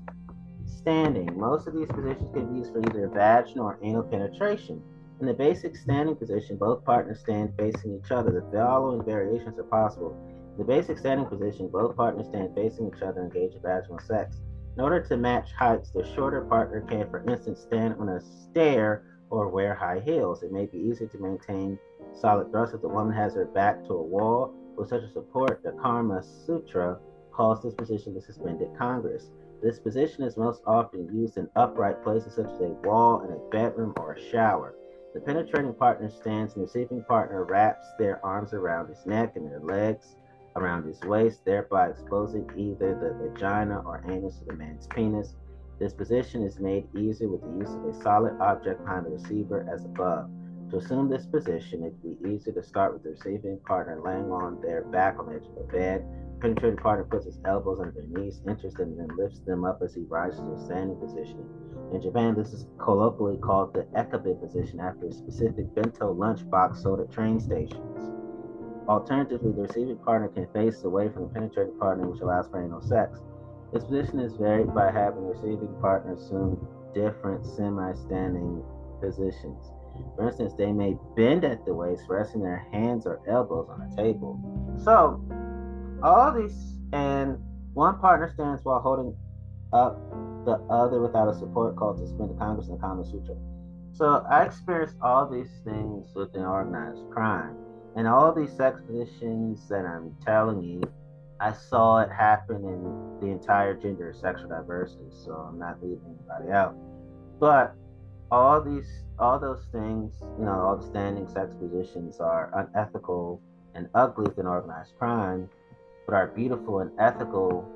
Standing. Most of these positions can be used for either vaginal or anal penetration. In the basic standing position, both partners stand facing each other. The following variations are possible. In the basic standing position, both partners stand facing each other and engage in vaginal sex. In order to match heights, the shorter partner can, for instance, stand on a stair or wear high heels. It may be easier to maintain solid thrust if the woman has her back to a wall. With such a support, the Kama Sutra calls this position the suspended congress. This position is most often used in upright places such as a wall in a bedroom or a shower. The penetrating partner stands and the receiving partner wraps their arms around his neck and their legs around his waist, thereby exposing either the vagina or anus of the man's penis. This position is made easier with the use of a solid object behind the receiver as above. To assume this position, it would be easier to start with the receiving partner laying on their back on the edge of the bed. Penetrating partner puts his elbows under their knees, enters them, and lifts them up as he rises to a standing position. In Japan, this is colloquially called the ekiben position after a specific bento lunchbox sold at train stations. Alternatively, the receiving partner can face away from the penetrating partner, which allows for anal sex. This position is varied by having the receiving partner assume different semi standing positions. For instance, they may bend at the waist, resting their hands or elbows on a table. So, all these, and one partner stands while holding up the other without a support called the Congress and the Kama Sutra. So I experienced all these things within organized crime. And all these sex positions that I'm telling you, I saw it happen in the entire gender sexual diversity. So I'm not leaving anybody out. But all these all those things, you know, all the standing sex positions are unethical and ugly within organized crime, but are beautiful and ethical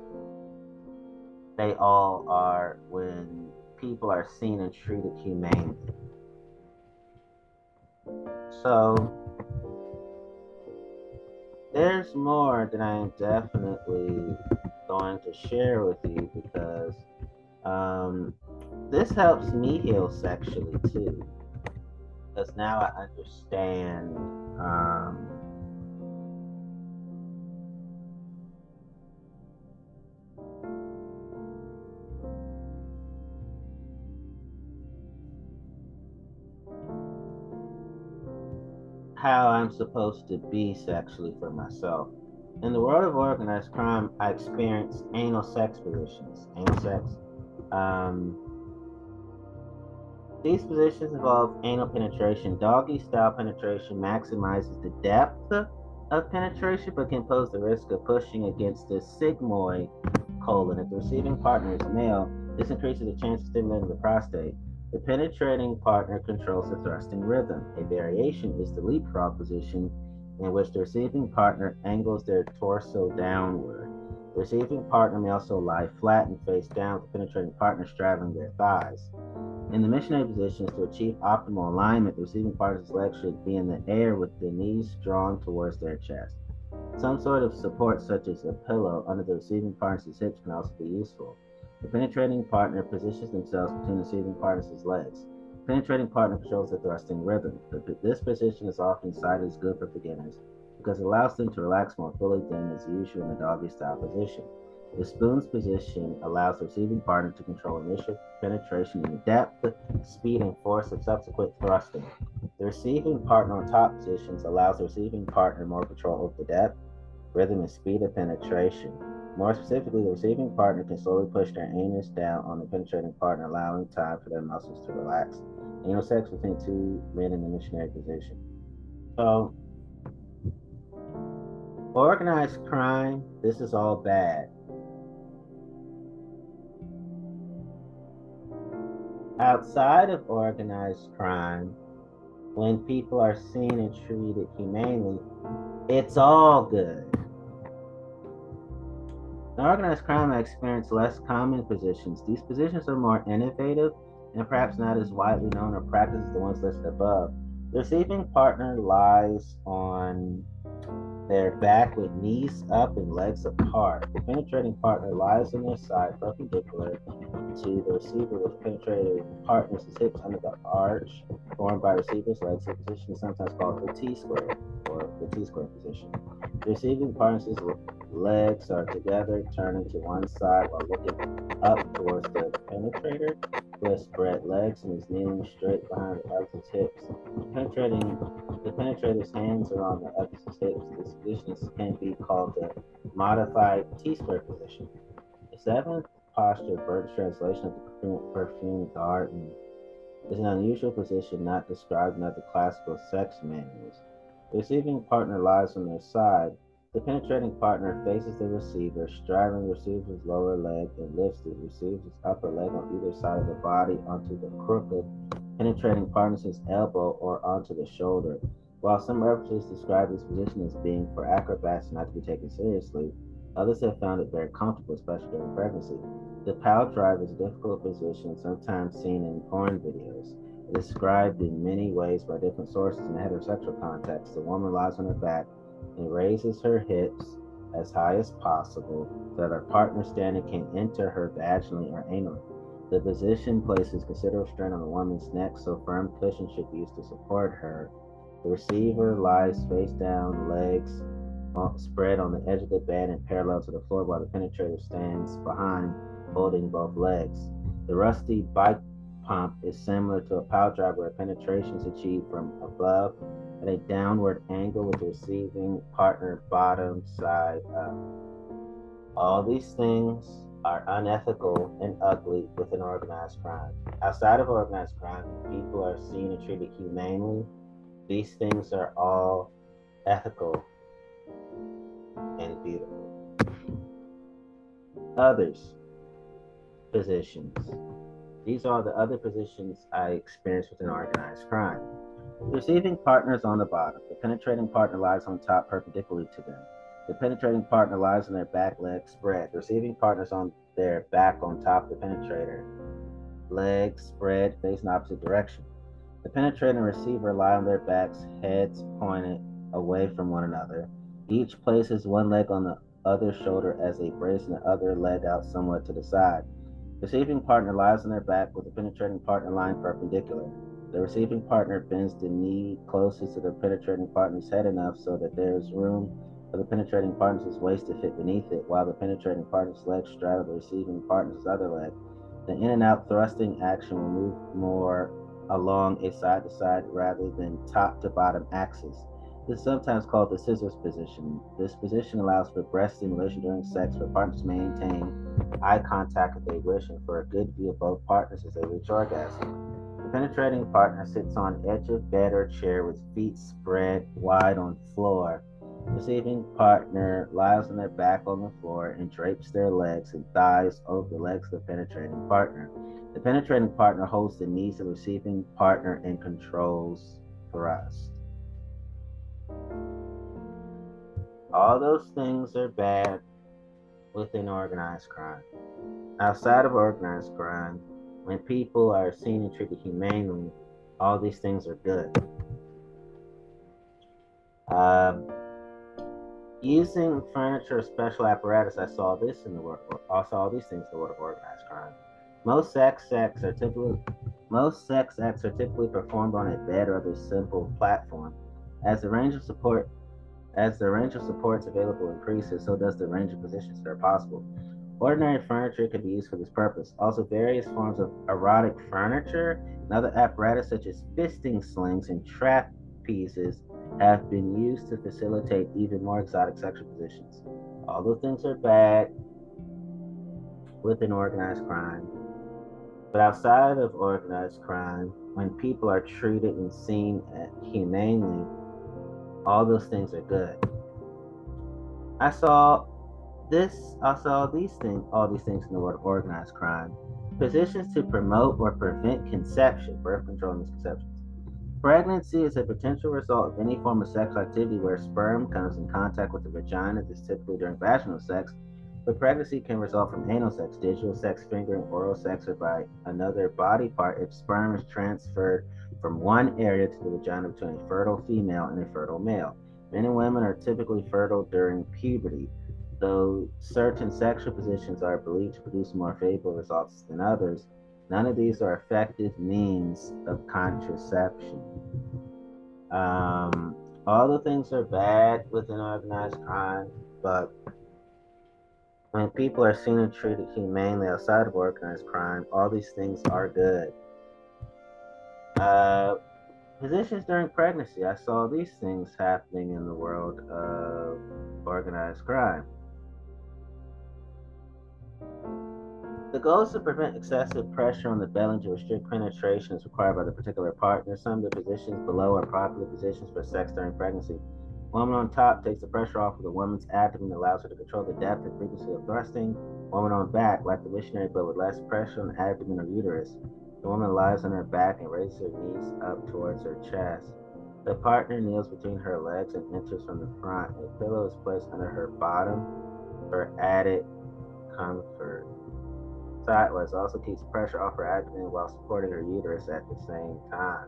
they all are when people are seen and treated humanely. So there's more that I am definitely going to share with you because um, this helps me heal sexually too. Because now I understand um, how I'm supposed to be sexually for myself. In the world of organized crime, I experienced anal sex positions. Anal sex. Um, these positions involve anal penetration. Doggy style penetration maximizes the depth of penetration but can pose the risk of pushing against the sigmoid colon. If the receiving partner is male, this increases the chance of stimulating the prostate. The penetrating partner controls the thrusting rhythm. A variation is the leapfrog position, in which the receiving partner angles their torso downward. The receiving partner may also lie flat and face down, with the penetrating partner straddling their thighs. In the missionary positions, to achieve optimal alignment, the receiving partner's legs should be in the air with the knees drawn towards their chest. Some sort of support, such as a pillow under the receiving partner's hips, can also be useful. The penetrating partner positions themselves between the receiving partner's legs. The penetrating partner controls the thrusting rhythm. This position is often cited as good for beginners because it allows them to relax more fully than is usual in the doggy style position. The spoon's position allows the receiving partner to control initial penetration in depth, speed, and force of subsequent thrusting. The receiving partner on top positions allows the receiving partner more control of the depth, rhythm, and speed of penetration. More specifically, the receiving partner can slowly push their anus down on the penetrating partner, allowing time for their muscles to relax. Anal sex between two men in the missionary position. So, organized crime, this is all bad. Outside of organized crime, when people are seen and treated humanely, it's all good. In organized crime, I experience less common positions. These positions are more innovative and perhaps not as widely known or practiced as the ones listed above. The receiving partner lies on their back with knees up and legs apart. The penetrating partner lies on their side perpendicular to the receiver with penetrating partner's hips under the arch formed by receiver's legs. The position sometimes called the T square or the T square position. The receiving partner's legs are together, turning to one side while looking up towards the penetrator, with spread legs and is kneeling straight behind the other's hips. Penetrating the penetrator's hands are on the other's hips. This position can be called the modified T-square position. The seventh posture, Burton's translation of the perfume garden, is an unusual position not described in other classical sex manuals. The receiving partner lies on their side, the penetrating partner faces the receiver, straddling the receiver's lower leg and lifts the receiver's upper leg on either side of the body onto the crooked, penetrating partner's elbow or onto the shoulder. While some references describe this position as being for acrobats not to be taken seriously, others have found it very comfortable, especially during pregnancy. The pile driver is a difficult position, sometimes seen in porn videos. Described in many ways by different sources in a heterosexual context, the woman lies on her back and raises her hips as high as possible so that her partner standing can enter her vaginally or anally. The position places considerable strain on the woman's neck, so firm cushions should be used to support her. The receiver lies face down, legs spread on the edge of the bed and parallel to the floor, while the penetrator stands behind, holding both legs. The rusty bike pump is similar to a pile driver where penetration is achieved from above at a downward angle with the receiving partner bottom side up. All these things are unethical and ugly within organized crime. Outside of organized crime, people are seen and treated humanely. These things are all ethical and beautiful. Others positions. These are the other positions I experienced within organized crime. Receiving partner is on the bottom. The penetrating partner lies on top perpendicularly to them. The penetrating partner lies on their back legs spread. The receiving partner is on their back on top of the penetrator. Legs spread facing opposite direction. The penetrator and receiver lie on their backs, heads pointed away from one another. Each places one leg on the other shoulder as they brace and the other leg out somewhat to the side. The receiving partner lies on their back with the penetrating partner lying perpendicular. The receiving partner bends the knee closest to the penetrating partner's head enough so that there is room for the penetrating partner's waist to fit beneath it, while the penetrating partner's legs straddle the receiving partner's other leg. The in and out thrusting action will move more along a side to side rather than top to bottom axis. This is sometimes called the scissors position. This position allows for breast stimulation during sex for partners maintain eye contact if they wish and for a good view of both partners as they reach orgasm. The penetrating partner sits on edge of bed or chair with feet spread wide on floor. The receiving partner lies on their back on the floor and drapes their legs and thighs over the legs of the penetrating partner. The penetrating partner holds the knees of the receiving partner and controls thrust. All those things are bad within organized crime. Outside of organized crime, when people are seen and treated humanely, all these things are good. Um, using furniture or special apparatus, I saw this in the work. I saw all these things in the world of organized crime. Most sex acts are typically most sex acts are typically performed on a bed or other simple platform. As the range of support as the range of supports available increases, so does the range of positions that are possible. Ordinary furniture can be used for this purpose. Also, various forms of erotic furniture and other apparatus such as fisting slings and trapezes have been used to facilitate even more exotic sexual positions. Although things are bad within organized crime, but outside of organized crime, when people are treated and seen humanely, all those things are good. I saw this, I saw these things, all these things in the world of organized crime. Positions to promote or prevent conception, birth control misconceptions. Pregnancy is a potential result of any form of sexual activity where sperm comes in contact with the vagina. This typically during vaginal sex, but pregnancy can result from anal sex, digital sex, fingering, oral sex, or by another body part if sperm is transferred from one area to the vagina between a fertile female and a fertile male. Men and women are typically fertile during puberty, though certain sexual positions are believed to produce more favorable results than others. None of these are effective means of contraception. Um, all the things are bad within organized crime, but when people are seen and treated humanely outside of organized crime, all these things are good. Uh, positions during pregnancy. I saw these things happening in the world of organized crime. The goal is to prevent excessive pressure on the belly to restrict penetration as required by the particular partner. Some of the positions below are popular positions for sex during pregnancy. Woman on top takes the pressure off of the woman's abdomen and allows her to control the depth and frequency of thrusting. Woman on back, like the missionary, but with less pressure on the abdomen or uterus. The woman lies on her back and raises her knees up towards her chest. The partner kneels between her legs and enters from the front. A pillow is placed under her bottom for added comfort. Sideways also keeps pressure off her abdomen while supporting her uterus at the same time.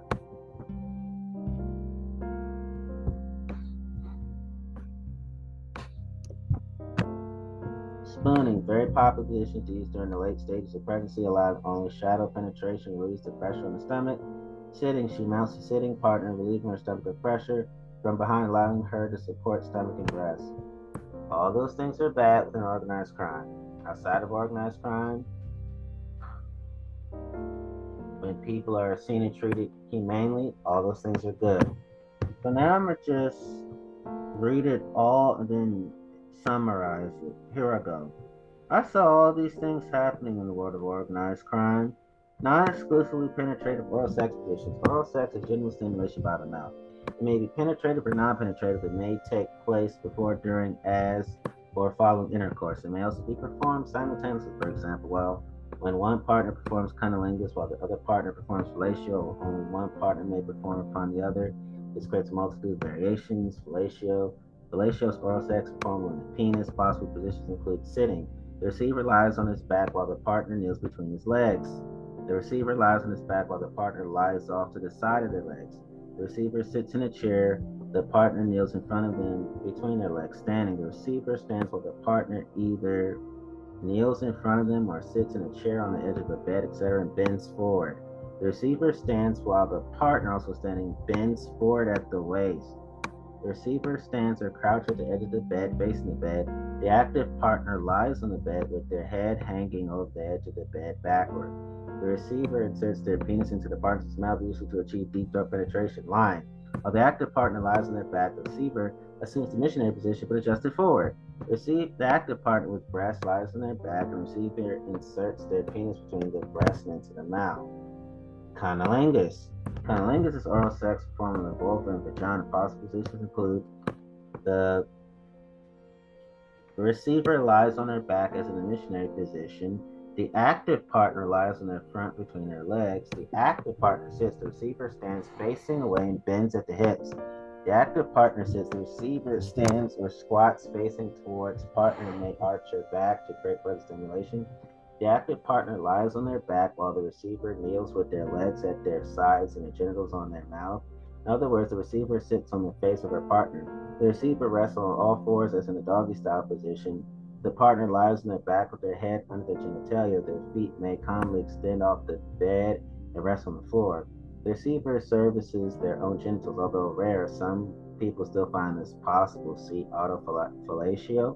Spooning, very popular position to use during the late stages of pregnancy, allowing only shallow penetration, release the pressure on the stomach. Sitting, she mounts the sitting partner, relieving her stomach of pressure from behind, allowing her to support stomach and breast. All those things are bad within organized crime. Outside of organized crime, when people are seen and treated humanely, all those things are good. So now I'm gonna just read it all and then summarize it. Here I go. I saw all these things happening in the world of organized crime. Non exclusively penetrative oral sex positions. Oral sex is general stimulation by the mouth. It may be penetrative or non penetrative. It may take place before, during, as, or following intercourse. It may also be performed simultaneously, for example, while when one partner performs cunnilingus while the other partner performs fellatio, only one partner may perform upon the other. This creates a multitude of variations. Fellatio Fellatio oral sex performed on the penis. Possible positions include sitting. The receiver lies on his back while the partner kneels between his legs. The receiver lies on his back while the partner lies off to the side of their legs. The receiver sits in a chair. The partner kneels in front of them between their legs, standing. The receiver stands while the partner either kneels in front of them or sits in a chair on the edge of a bed, etc., and bends forward. The receiver stands while the partner, also standing, bends forward at the waist. The receiver stands or crouches at the edge of the bed, facing the bed. The active partner lies on the bed with their head hanging over the edge of the bed backward. The receiver inserts their penis into the partner's mouth, usually to achieve deep throat penetration. Lying. While the active partner lies on their back, the receiver assumes the missionary position but adjusted forward. Receive the active partner with breast lies on their back, and the receiver inserts their penis between the breast and into the mouth. Cunnilingus. Cunnilingus is oral sex performed in the vulva and vagina. Possible positions include the receiver lies on their back as in the missionary position. The active partner lies on their front between their legs. The active partner sits. The receiver stands facing away and bends at the hips. The active partner sits. The receiver stands or squats facing towards partner and may arch her back to create further stimulation. The active partner lies on their back while the receiver kneels with their legs at their sides and the genitals on their mouth. In other words, the receiver sits on the face of her partner. The receiver rests on all fours as in the doggy style position. The partner lies on their back with their head under the genitalia. Their feet may commonly extend off the bed and rest on the floor. The receiver services their own genitals, although rare. Some people still find this possible. See autofellatio.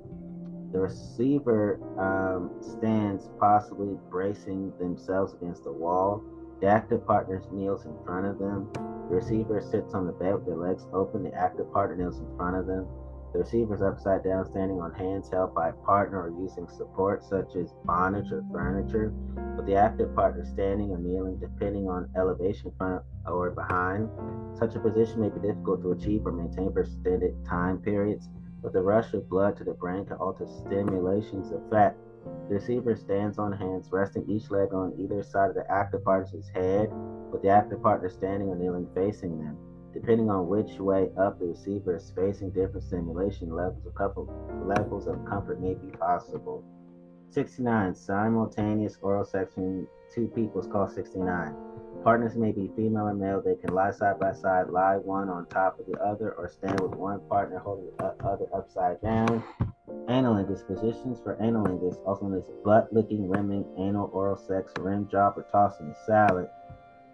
The receiver um, stands, possibly bracing themselves against the wall. The active partner kneels in front of them. The receiver sits on the bed with their legs open. The active partner kneels in front of them. The receiver is upside down, standing on hands held by a partner or using support such as bondage or furniture, with the active partner standing or kneeling depending on elevation front or behind. Such a position may be difficult to achieve or maintain for extended time periods, but the rush of blood to the brain can alter stimulation's effect. The receiver stands on hands, resting each leg on either side of the active partner's head, with the active partner standing or kneeling facing them. Depending on which way up the receiver is facing, different stimulation levels of couple, levels of comfort may be possible. 69. Simultaneous oral sex between two people is called 69. Partners may be female and male. They can lie side by side, lie one on top of the other, or stand with one partner holding the other upside down. Analingus positions for analingus, also known as butt licking, rimming, anal oral sex, rim job, or tossing a salad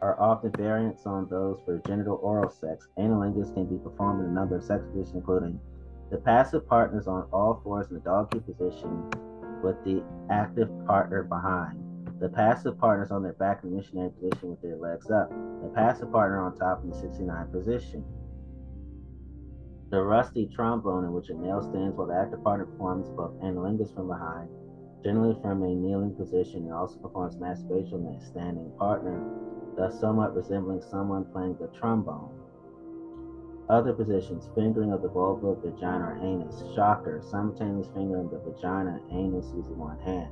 are often variants on those for genital oral sex. Analingus can be performed in a number of sex positions, including the passive partners on all fours in the doggy position with the active partner behind. The passive partner is on their back in the missionary position with their legs up. The passive partner on top in the 69 position. The rusty trombone, in which a male stands while the active partner performs both analingus from behind, generally from a kneeling position, and also performs masturbation with a standing partner thus somewhat resembling someone playing the trombone. Other positions, fingering of the vulva, vagina, or anus. Shocker, simultaneous fingering the vagina and anus using one hand.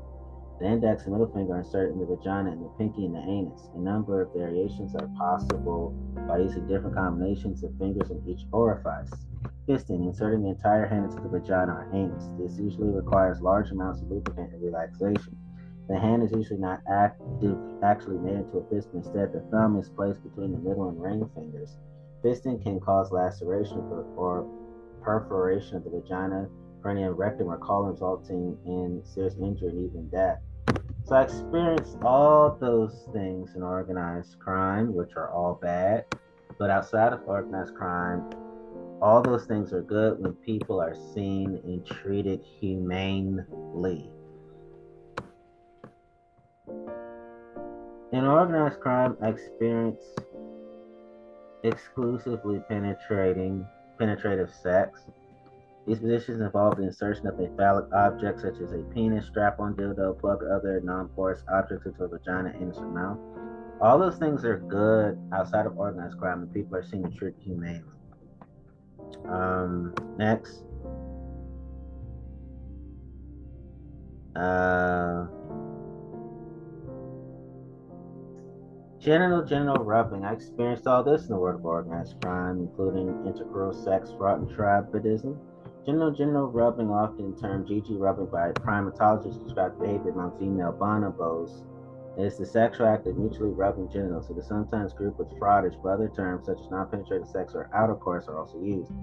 The index and middle finger inserted in the vagina and the pinky in the anus. A number of variations are possible by using different combinations of fingers in each orifice. Fisting, inserting the entire hand into the vagina or anus. This usually requires large amounts of lubricant and relaxation. The hand is usually not active, actually made into a fist. Instead, the thumb is placed between the middle and ring fingers. Fisting can cause laceration or perforation of the vagina, perineum, rectum, or colon, resulting in serious injury and even death. So I experienced all those things in organized crime, which are all bad. But outside of organized crime, all those things are good when people are seen and treated humanely. In organized crime, I experienced exclusively penetrating, penetrative sex. These positions involve the insertion of a phallic object such as a penis, strap-on dildo, plug, or other non-porous objects into a vagina, anus, or mouth. All those things are good outside of organized crime, and people are seen and treated humanely. Um, next. Uh, Genital genital rubbing. I experienced all this in the world of organized crime, including intercrural sex, frot, and tribadism. Genital genital rubbing, often termed GG rubbing by primatologists, describes behavior among female bonobos. It is the sexual act of mutually rubbing genitals. It is sometimes grouped with frottage, but other terms such as non-penetrative sex or outer course are also used.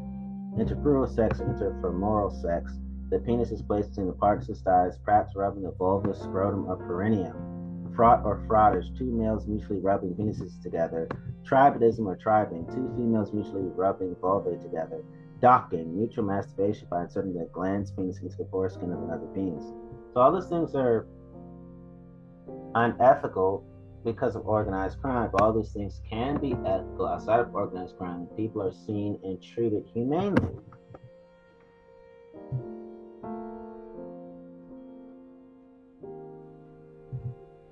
Intercrural sex or sex The penis is placed between the parts partner's thighs, perhaps rubbing the vulva, scrotum, or perineum. Frot or frottage, two males mutually rubbing penises together. Tribadism or tribing, two females mutually rubbing vulvae together. Docking, mutual masturbation by inserting the glans, penis into the foreskin of another penis. So all these things are unethical because of organized crime. But all these things can be ethical outside of organized crime. People are seen and treated humanely.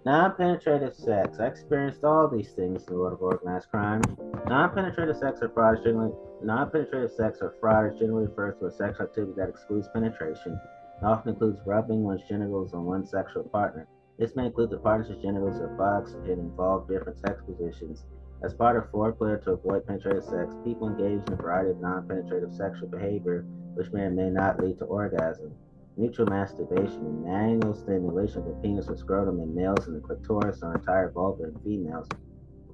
Non-penetrative sex. I experienced all these things in the world of organized crime. Non-penetrative sex or frot generally non-penetrative sex or frot generally refers to a sexual activity that excludes penetration. It often includes rubbing one's genitals on one's sexual partner. This may include the partner's genitals or buttocks and involve different sex positions. As part of foreplay to avoid penetrative sex, people engage in a variety of non-penetrative sexual behavior, which may or may not lead to orgasm. Mutual masturbation and manual stimulation of the penis or scrotum in males and the clitoris or entire vulva in females.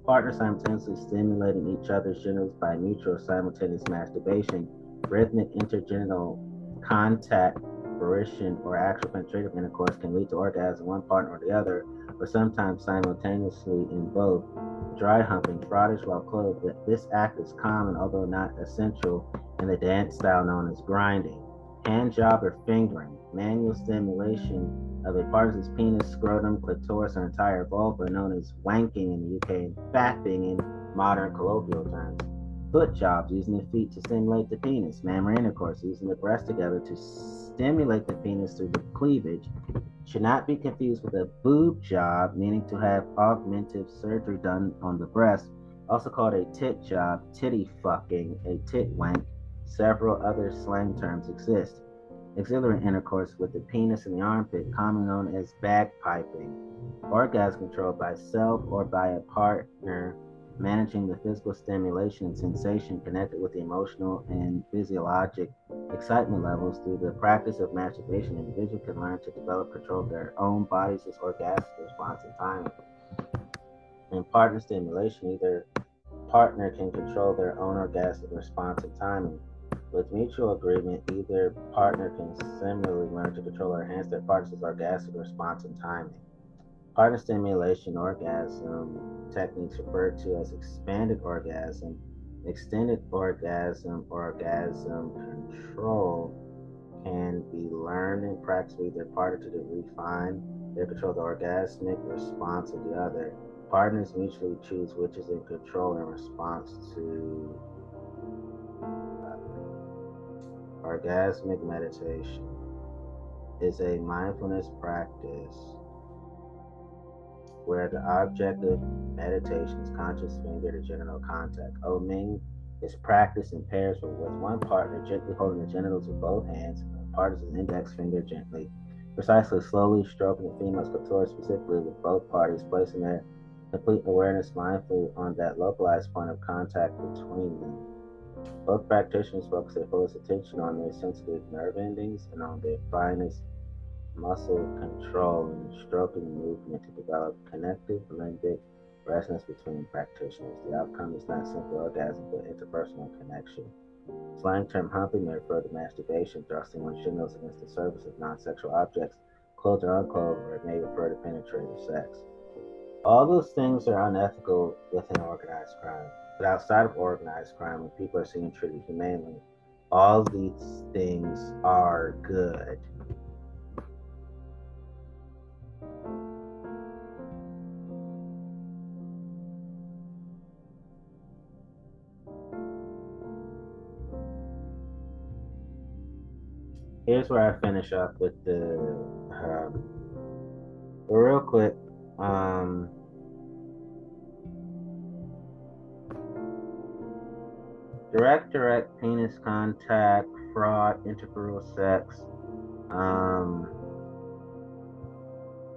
Partners simultaneously stimulating each other's genitals by mutual simultaneous masturbation, rhythmic intergenital contact fruition or actual penetrative intercourse can lead to orgasm in one partner or the other, or sometimes simultaneously in both. Dry humping, frottage while clothed. This act is common, although not essential, in the dance style known as grinding. Hand job or fingering, manual stimulation of a partner's penis, scrotum, clitoris, or entire vulva, known as wanking in the UK and fapping in modern colloquial terms. Foot jobs, using the feet to stimulate the penis. Mammary intercourse, using the breasts together to stimulate the penis through the cleavage should not be confused with a boob job, meaning to have augmentative surgery done on the breast, also called a tit job, titty fucking, a tit wank. Several other slang terms exist. Axillary intercourse with the penis and the armpit, commonly known as bagpiping. Orgasm controlled by self or by a partner managing the physical stimulation and sensation connected with the emotional and physiologic excitement levels through the practice of masturbation, individuals can learn to develop control of their own bodies' as orgasmic response and timing. In partner stimulation, either partner can control their own orgasmic response and timing. With mutual agreement, either partner can similarly learn to control or enhance their partner's orgasmic response and timing. Partner stimulation orgasm techniques referred to as expanded orgasm, extended orgasm, orgasm control can be learned and practiced with either partner to refine their control of the orgasmic response of the other. Partners mutually choose which is in control in response to orgasmic meditation is a mindfulness practice where the object of meditation is conscious finger to genital contact. Oh, Oming is practiced in pairs with one partner gently holding the genitals with both hands, and the partner's index finger gently, precisely slowly stroking the female's clitoris specifically with both parties, placing their complete awareness mindfully on that localized point of contact between them. Both practitioners focus their fullest attention on their sensitive nerve endings and on their finest muscle control and stroking movement to develop connective limbic resonance between practitioners. The outcome is not simply orgasm, but interpersonal connection. Slang term humping may refer to masturbation, thrusting one's genitals against the surface of non-sexual objects, clothed or unclothed, or it may refer to penetrative sex. All those things are unethical within organized crime. But outside of organized crime, when people are seen treated humanely, all these things are good. here's where I finish up with the um, real quick. Um, direct, direct penis contact, frot, integral sex, um,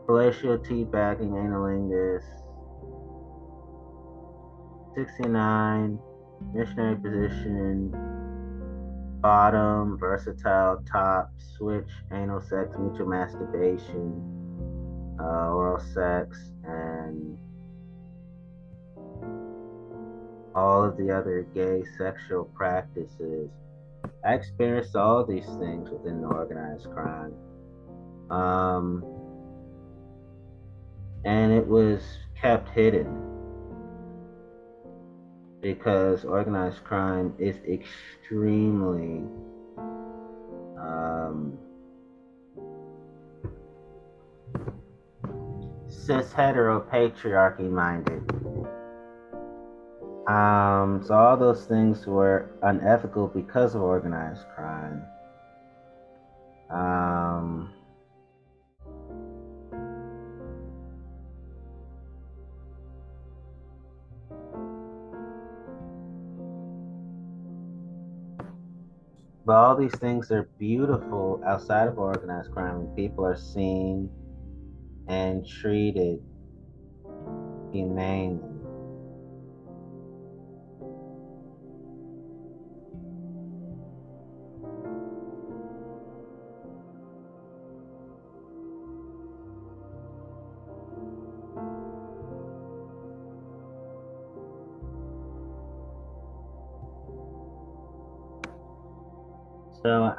fellatio teabagging, analingus, 69, missionary position, bottom, versatile, top, switch, anal sex, mutual masturbation, uh, oral sex, and all of the other gay sexual practices I experienced all these things within organized crime. Um, and it was kept hidden because organized crime is extremely um, cis heteropatriarchy minded. Um, so all those things were unethical because of organized crime. Um, but all these things are beautiful outside of organized crime people are seen and treated humanely.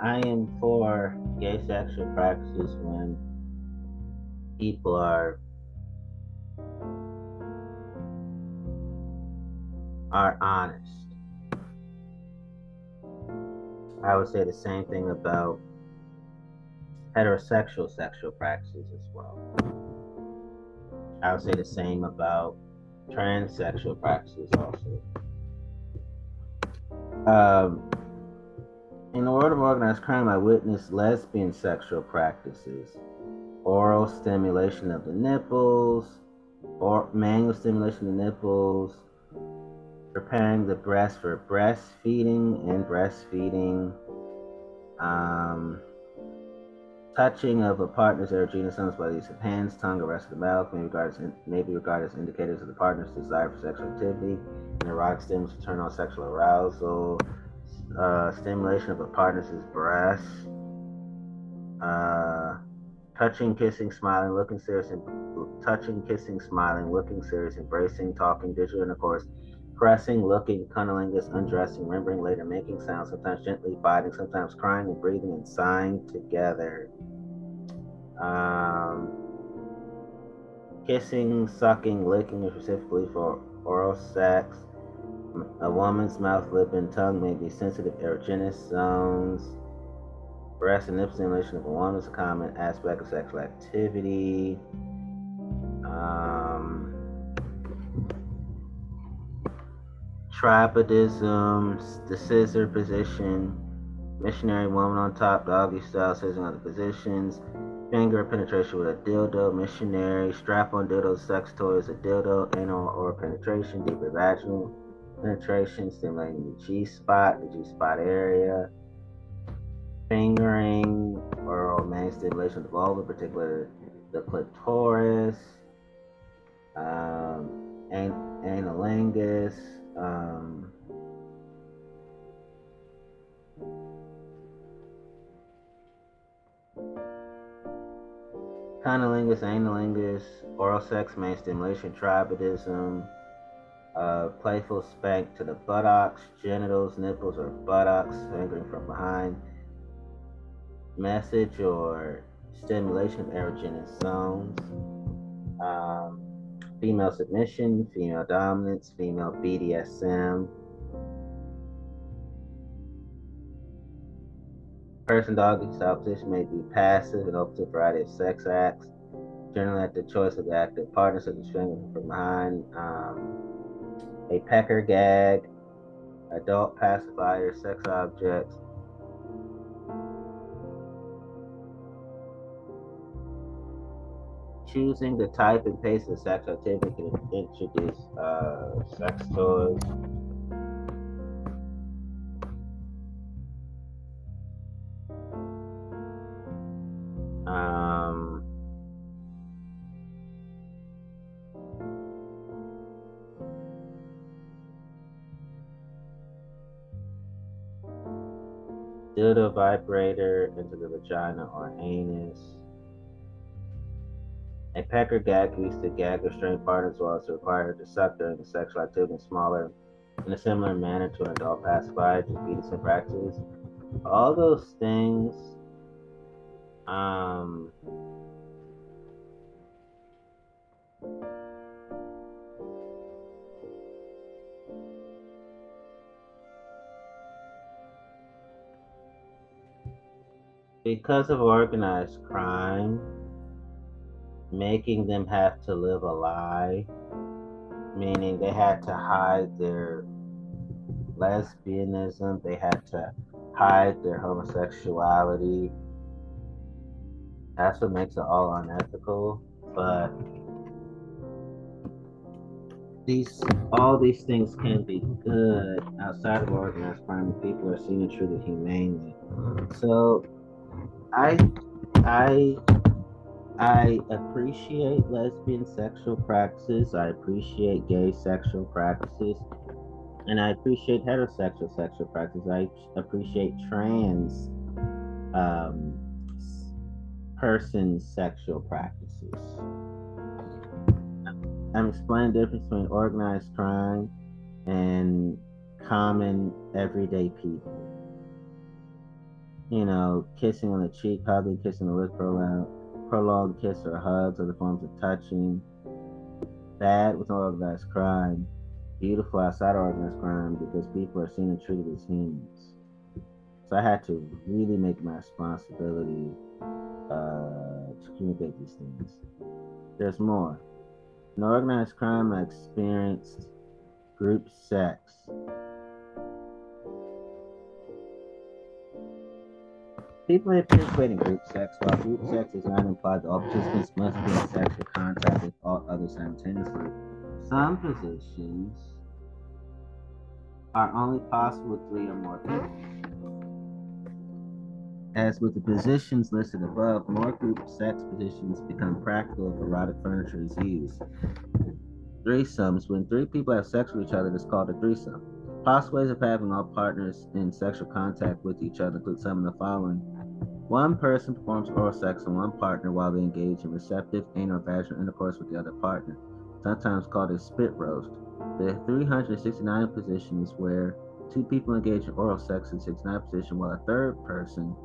I am for gay sexual practices when people are are honest. I would say the same thing about heterosexual sexual practices as well. I would say the same about transsexual practices also. Um, in the world of organized crime, I witnessed lesbian sexual practices, oral stimulation of the nipples, or manual stimulation of the nipples, preparing the breast for breastfeeding and breastfeeding, um, touching of a partner's erogenous zones by the use of hands, tongue, or rest of the mouth may, regard as, may be regarded as indicators of the partner's desire for sexual activity, and erotic stimulus to turn on sexual arousal uh, stimulation of a partner's breast, uh, touching, kissing, smiling, looking serious, and touching, kissing, smiling, looking serious, embracing, talking, digital intercourse, pressing, looking, cunnilingus, undressing, remembering later, making sounds, sometimes gently biting, sometimes crying and breathing and sighing together. Um, kissing, sucking, licking, specifically for oral sex, a woman's mouth, lip, and tongue may be sensitive erogenous zones. Breast and nip stimulation of a woman is a common aspect of sexual activity. Um, tribadism, the scissor position, missionary woman on top, doggy style, scissoring other positions, finger penetration with a dildo, missionary, strap on dildo, sex toys, a dildo, anal or penetration, deeper vaginal penetration, stimulating the G spot, the G spot area, fingering, oral main stimulation of the vulva, particularly the clitoris, um, an- analingus, um, cunnilingus, analingus, oral sex, main stimulation, tribadism, uh, playful spank to the buttocks, genitals, nipples, or buttocks, fingering from behind. Message or stimulation of erogenous zones. Um, female submission, female dominance, female BDSM. Person style position may be passive and open to a variety of sex acts, generally at the choice of the active partner, such as fingering from behind. Um, a pecker gag, adult pacifier, sex objects. Choosing the type and pace of sex activity can introduce uh, sex toys. Um, dildo vibrator into the vagina or anus. A pecker gag used to gag or strain partners while it's required to suck during the sexual activity smaller in a similar manner to an adult pacifier, just BDSM practices. all those things um because of organized crime making them have to live a lie meaning they had to hide their lesbianism, they had to hide their homosexuality. That's what makes it all unethical. But these all these things can be good outside of organized crime people are seen and treated humanely. So I I I appreciate lesbian sexual practices. I appreciate gay sexual practices. And I appreciate heterosexual sexual practices. I appreciate trans um, person's sexual practices. I'm explaining the difference between organized crime and common everyday people. You know, kissing on the cheek, hugging, kissing the lips, prolonged prolonged kiss or hugs, other forms of touching. Bad with organized crime. Beautiful outside organized crime because people are seen and treated as humans. So I had to really make my responsibility uh, to communicate these things. There's more. In organized crime, I experienced group sex People may participate in group sex, while group sex is not implied that all participants must be in sexual contact with all others simultaneously. Some positions are only possible with three or more people. As with the positions listed above, more group sex positions become practical if erotic furniture is used. Threesomes. When three people have sex with each other, it's called a threesome. Possible ways of having all partners in sexual contact with each other include some of the following one person performs oral sex on one partner while they engage in receptive anal vaginal intercourse with the other partner, sometimes called a spit roast. The 369 position is where two people engage in oral sex in 69 position while a third person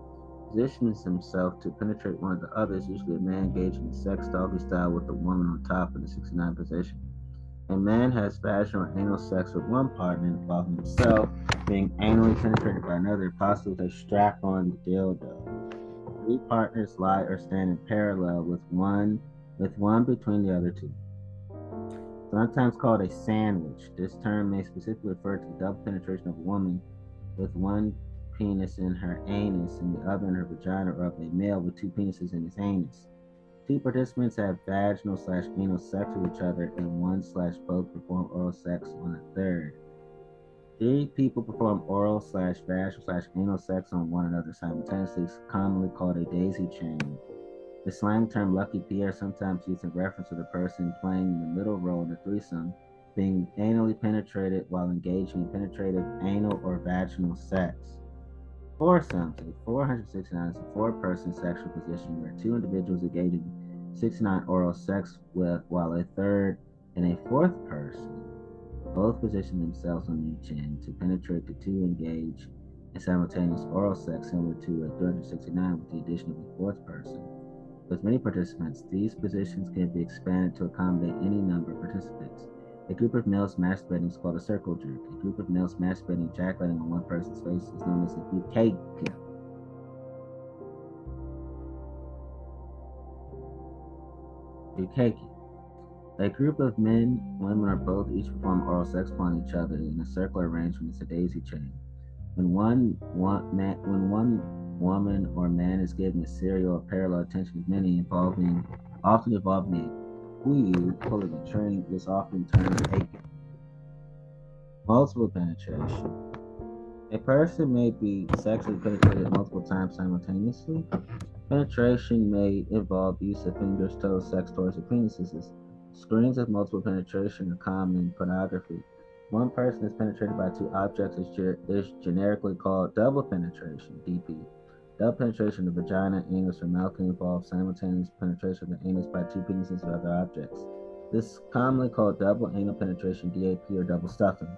positions himself to penetrate one of the others, usually a man engaging in sex doggy style with a woman on top in the 69 position. A man has vaginal or anal sex with one partner while himself being anally penetrated by another, possibly with a strap on dildo three partners lie or stand in parallel with one with one between the other two. Sometimes called a sandwich, this term may specifically refer to double penetration of a woman with one penis in her anus and the other in her vagina, or of a male with two penises in his anus. Two participants have vaginal slash anal sex with each other, and one slash both perform oral sex on a third. Three people perform oral slash vaginal slash anal sex on one another simultaneously, commonly called a daisy chain. The slang term lucky Pierre sometimes used in reference to the person playing the middle role in a threesome, being anally penetrated while engaging in penetrative anal or vaginal sex. Foursomes, a 469 is a four-person sexual position where two individuals engage in 69 oral sex with, while a third and a fourth person both position themselves on each end to penetrate the two engage in simultaneous oral sex similar to a 369 with the addition of a fourth person. With many participants, these positions can be expanded to accommodate any number of participants. A group of males masturbating is called a circle jerk. A group of males masturbating ejaculating on one person's face is known as a bouquet. Bouquet. A group of men, women, or both each perform oral sex upon each other in a circular arrangement is a daisy chain. When one, one man, when one woman or man is given a serial or parallel attention many involving, often involving a queue pulling a train, this often termed a multiple penetration. A person may be sexually penetrated multiple times simultaneously. Penetration may involve use of fingers, toes, sex toys, or penises. Screens of multiple penetration are common in pornography. One person is penetrated by two objects is, ge- is generically called double penetration, DP. Double penetration of the vagina, anus, or mouth can involve simultaneous penetration of the anus by two penises or other objects. This is commonly called double anal penetration, DAP, or double stuffing.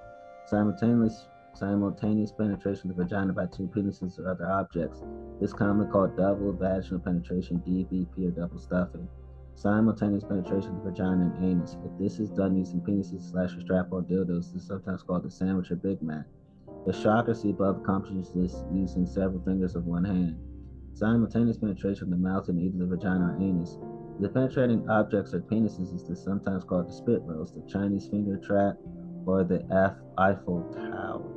Simultaneous simultaneous penetration of the vagina by two penises or other objects. This is commonly called double vaginal penetration, DVP, or double stuffing. Simultaneous penetration of the vagina and anus. If this is done using penises slash strap on dildos, this is sometimes called the sandwich or Big Mac. The shocker above accomplishes this using several fingers of one hand. Simultaneous penetration of the mouth and either the vagina or anus. The penetrating objects or penises is sometimes called the spit roast, the Chinese finger trap, or the F Eiffel Tower.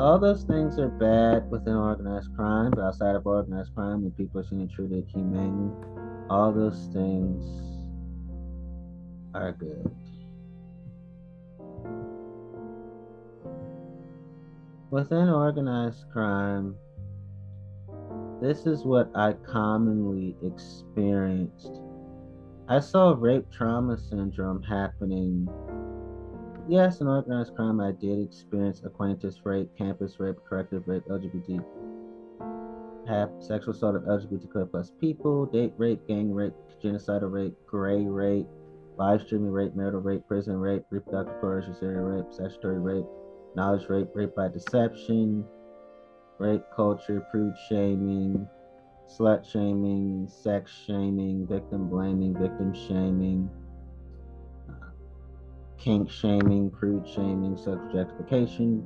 All those things are bad within organized crime, but outside of organized crime, when people are seen treated humanely, all those things are good. Within organized crime, this is what I commonly experienced. I saw rape trauma syndrome happening Yes, an organized crime, I did experience acquaintance rape, campus rape, corrective rape, LGBT, have sexual assault of LGBTQ plus people, date rape, gang rape, genocidal rape, gray rape, live streaming rape, marital rape, prison rape, reproductive coercion, serial rape, statutory rape, knowledge rape, rape by deception, rape culture, prude shaming, slut shaming, sex shaming, victim blaming, victim shaming kink shaming, prude shaming, sexual objectification,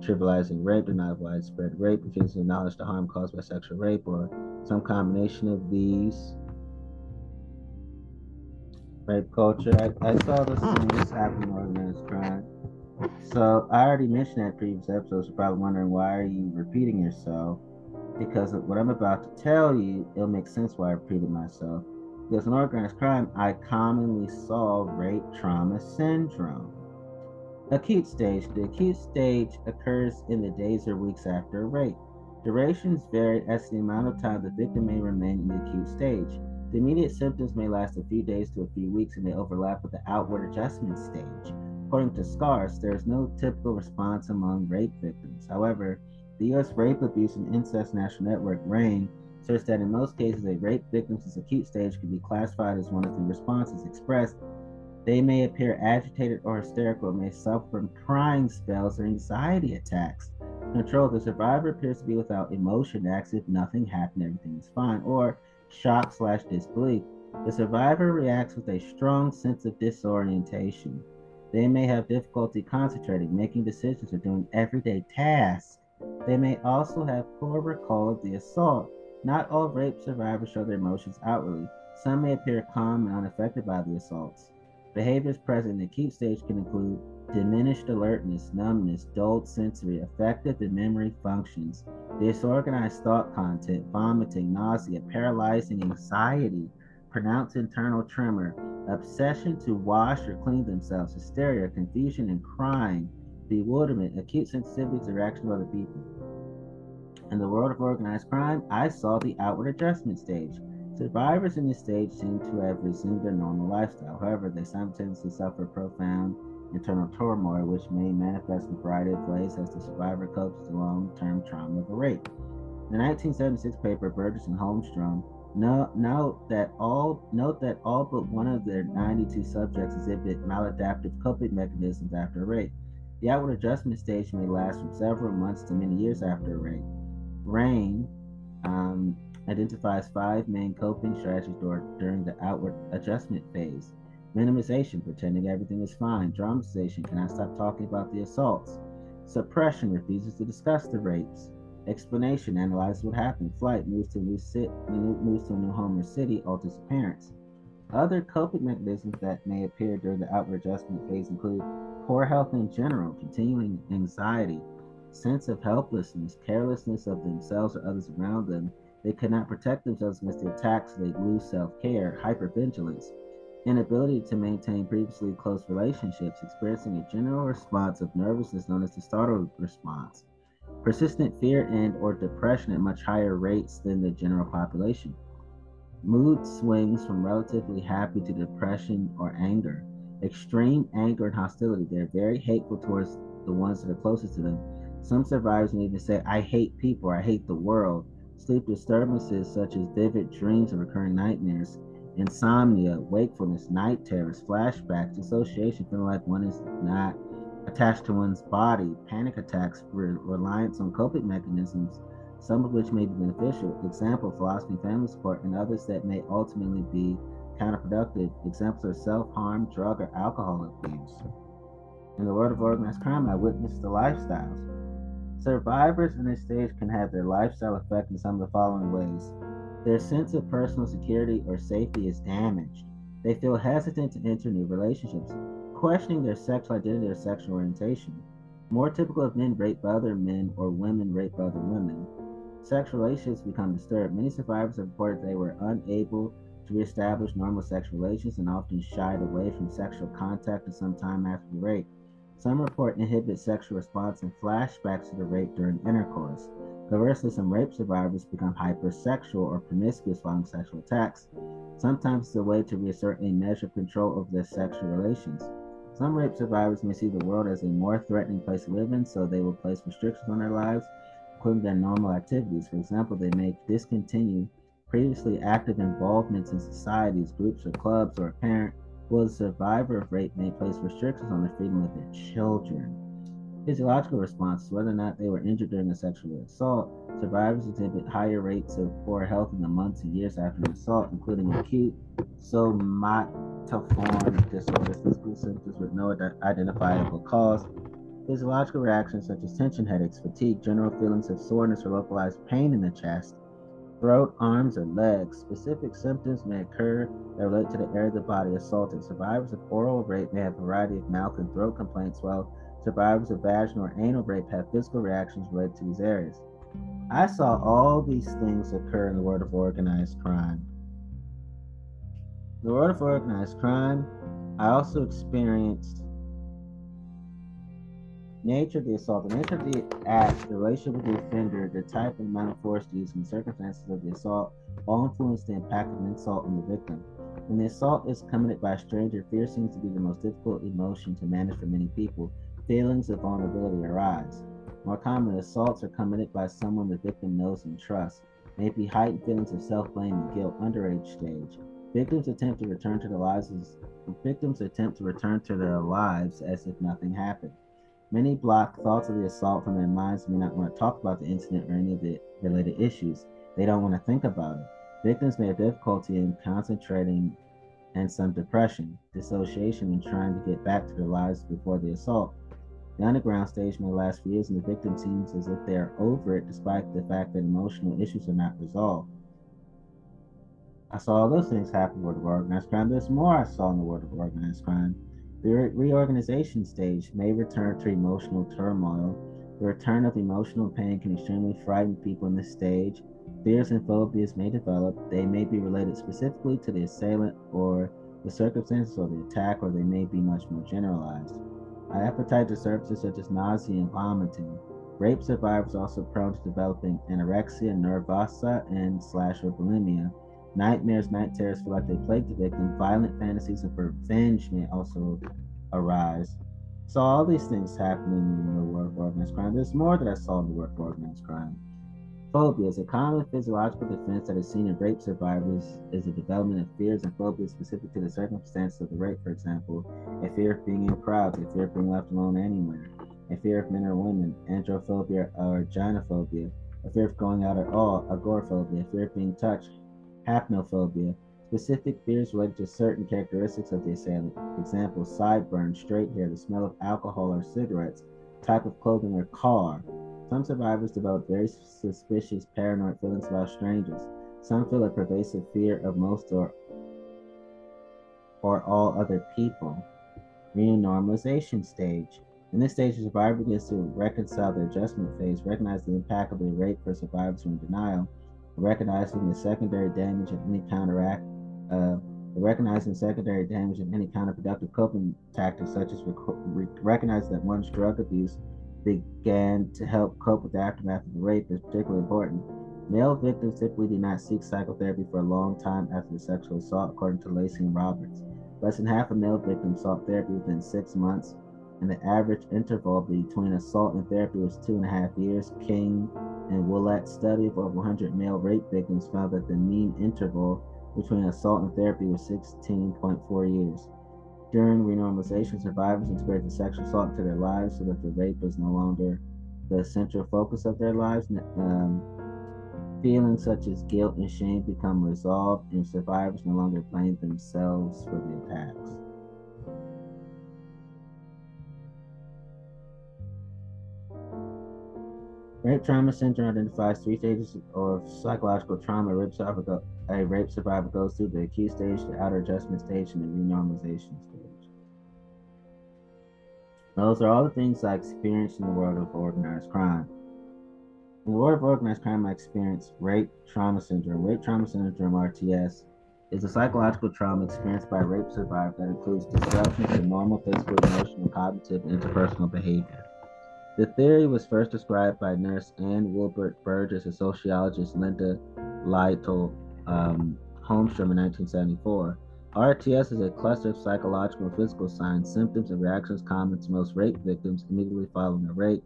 trivializing rape, denial of widespread rape, refusing to acknowledge the harm caused by sexual rape, or some combination of these. Rape culture. I, I saw this thing happen in organized crime. So I already mentioned that previous episodes. You're probably wondering why are you repeating yourself? Because what I'm about to tell you, it'll make sense why I repeated myself. Because in organized crime, I commonly saw rape trauma syndrome. Acute stage. The acute stage occurs in the days or weeks after a rape. Durations vary as to the amount of time the victim may remain in the acute stage. The immediate symptoms may last a few days to a few weeks and may overlap with the outward adjustment stage. According to SCARS, there is no typical response among rape victims. However, the U.S. Rape, Abuse, and Incest National Network, RAINN, asserts that in most cases, a rape victim's acute stage can be classified as one of the responses expressed. They may appear agitated or hysterical, may suffer from crying spells or anxiety attacks. Control the survivor appears to be without emotion, acts if nothing happened, everything is fine, or shock slash disbelief. The survivor reacts with a strong sense of disorientation. They may have difficulty concentrating, making decisions, or doing everyday tasks. They may also have poor recall of the assault. Not all rape survivors show their emotions outwardly. Some may appear calm and unaffected by the assaults. Behaviors present in the acute stage can include diminished alertness, numbness, dulled sensory, affective and memory functions, disorganized thought content, vomiting, nausea, paralyzing anxiety, pronounced internal tremor, obsession to wash or clean themselves, hysteria, confusion and crying, bewilderment, acute sensitivity to reaction of other people. In the world of organized crime, I saw the outward adjustment stage. Survivors in this stage seem to have resumed their normal lifestyle. However, they simultaneously suffer profound internal turmoil, which may manifest in a variety of ways as the survivor copes with the long-term trauma of a rape. The 1976 paper Burgess and Holmstrom note, note that all note that all but one of their 92 subjects exhibit maladaptive coping mechanisms after a rape. The outward adjustment stage may last from several months to many years after rape. RAINN um, identifies five main coping strategies during the outward adjustment phase. Minimization, pretending everything is fine, dramatization, cannot stop talking about the assaults, suppression, refuses to discuss the rapes, explanation, analyzes what happened, flight, moves to a new, sit, moves to a new home or city, alters appearance. Other coping mechanisms that may appear during the outward adjustment phase include poor health in general, continuing anxiety, sense of helplessness, carelessness of themselves or others around them. They cannot protect themselves against the attacks, they lose self care, hypervigilance, inability to maintain previously close relationships, experiencing a general response of nervousness known as the startle response, persistent fear and or depression at much higher rates than the general population. Mood swings from relatively happy to depression or anger. Extreme anger and hostility. They're very hateful towards the ones that are closest to them. Some survivors may even say, I hate people, I hate the world. Sleep disturbances such as vivid dreams and recurring nightmares, insomnia, wakefulness, night terrors, flashbacks, dissociation, feeling like one is not attached to one's body, panic attacks, re- reliance on coping mechanisms, some of which may be beneficial. Example, philosophy, family support, and others that may ultimately be counterproductive. Examples are self harm, drug, or alcohol abuse. In the world of organized crime, I witnessed the lifestyles. Survivors in this stage can have their lifestyle affected in some of the following ways. Their sense of personal security or safety is damaged. They feel hesitant to enter new relationships, questioning their sexual identity or sexual orientation. More typical of men raped by other men or women raped by other women. Sexual relationships become disturbed. Many survivors have reported they were unable to reestablish normal sexual relations and often shied away from sexual contact for some time after the rape. Some report inhibited sexual response and flashbacks to the rape during intercourse. Conversely, some rape survivors become hypersexual or promiscuous following sexual attacks. Sometimes it's a way to reassert a measure of control over their sexual relations. Some rape survivors may see the world as a more threatening place to live in, so they will place restrictions on their lives, including their normal activities. For example, they may discontinue previously active involvements in societies, groups, or clubs, or a parent will a survivor of rape may place restrictions on the freedom of their children. Physiological responses, whether or not they were injured during a sexual assault, survivors exhibit higher rates of poor health in the months and years after the assault, including acute somatoform disorders, physical symptoms with no identifiable cause, physiological reactions such as tension headaches, fatigue, general feelings of soreness or localized pain in the chest, throat, arms, or legs. Specific symptoms may occur that relate to the area of the body assaulted. Survivors of oral rape may have a variety of mouth and throat complaints, while survivors of vaginal or anal rape have physical reactions related to these areas. I saw all these things occur in the world of organized crime. In the world of organized crime, I also experienced nature of the assault, the nature of the act, the relationship with the offender, the type and amount of force used, and the circumstances of the assault all influence the impact of an insult on the victim. When the assault is committed by a stranger, fear seems to be the most difficult emotion to manage for many people. Feelings of vulnerability arise. More common assaults are committed by someone the victim knows and trusts. May be heightened feelings of self-blame and guilt underground stage. Victims attempt to return to their lives as victims attempt to return to their lives as if nothing happened. Many block thoughts of the assault from their minds and may not want to talk about the incident or any of the related issues. They don't want to think about it. Victims may have difficulty in concentrating and some depression, dissociation, and trying to get back to their lives before the assault. The underground stage may last for years, and the victim seems as if they are over it despite the fact that emotional issues are not resolved. I saw all those things happen in the world of organized crime. There's more I saw in the world of organized crime. The re- reorganization stage may return to emotional turmoil. The return of emotional pain can extremely frighten people in this stage. Fears and phobias may develop. They may be related specifically to the assailant or the circumstances of the attack, or they may be much more generalized. Appetite disturbances such as nausea and vomiting. Rape survivors also prone to developing anorexia nervosa and slash or bulimia. Nightmares, night terrors feel like they plague the victim. Violent fantasies of revenge may also arise. So all these things happening in the world of organized crime. There's more that I saw in the world of organized crime. Phobia is a common physiological defense that is seen in rape survivors is the development of fears and phobias specific to the circumstances of the rape, for example, a fear of being in crowds, a fear of being left alone anywhere, a fear of men or women, androphobia or gynophobia, a fear of going out at all, agoraphobia, a fear of being touched, Hypnophobia. Specific fears related to certain characteristics of the assailant. Example, sideburns, straight hair, the smell of alcohol or cigarettes, type of clothing or car. Some survivors develop very suspicious, paranoid feelings about strangers. Some feel a pervasive fear of most or or all other people. Renormalization stage. In this stage, the survivor begins to reconcile the adjustment phase, recognize the impact of the rape for survivors who are in denial, recognizing the secondary damage of any counteract, uh, recognizing secondary damage of any counterproductive coping tactics, such as rec- recognize that one's drug abuse began to help cope with the aftermath of the rape is particularly important. Male victims typically do not seek psychotherapy for a long time after the sexual assault, according to Lacey and Roberts. Less than half of male victims sought therapy within six months. And the average interval between assault and therapy was two and a half years. King and Woollett's study of over 100 male rape victims found that the mean interval between assault and therapy was 16.4 years. During renormalization, survivors integrated sexual assault into their lives so that the rape was no longer the central focus of their lives. Um, feelings such as guilt and shame become resolved, and survivors no longer blame themselves for the attacks. Rape trauma syndrome identifies three stages of psychological trauma. A rape survivor, a rape survivor goes through the acute stage, the outer adjustment stage, and the renormalization stage. Those are all the things I experienced in the world of organized crime. In the world of organized crime, I experienced rape trauma syndrome. Rape trauma syndrome, RTS, is a psychological trauma experienced by a rape survivor that includes disruptions to normal physical, emotional, cognitive, and interpersonal behavior. The theory was first described by nurse Ann Wolbert Burgess and sociologist Lynda Lytle um, Holmstrom in 1974. RTS is a cluster of psychological and physical signs, symptoms, and reactions common to most rape victims immediately following a rape,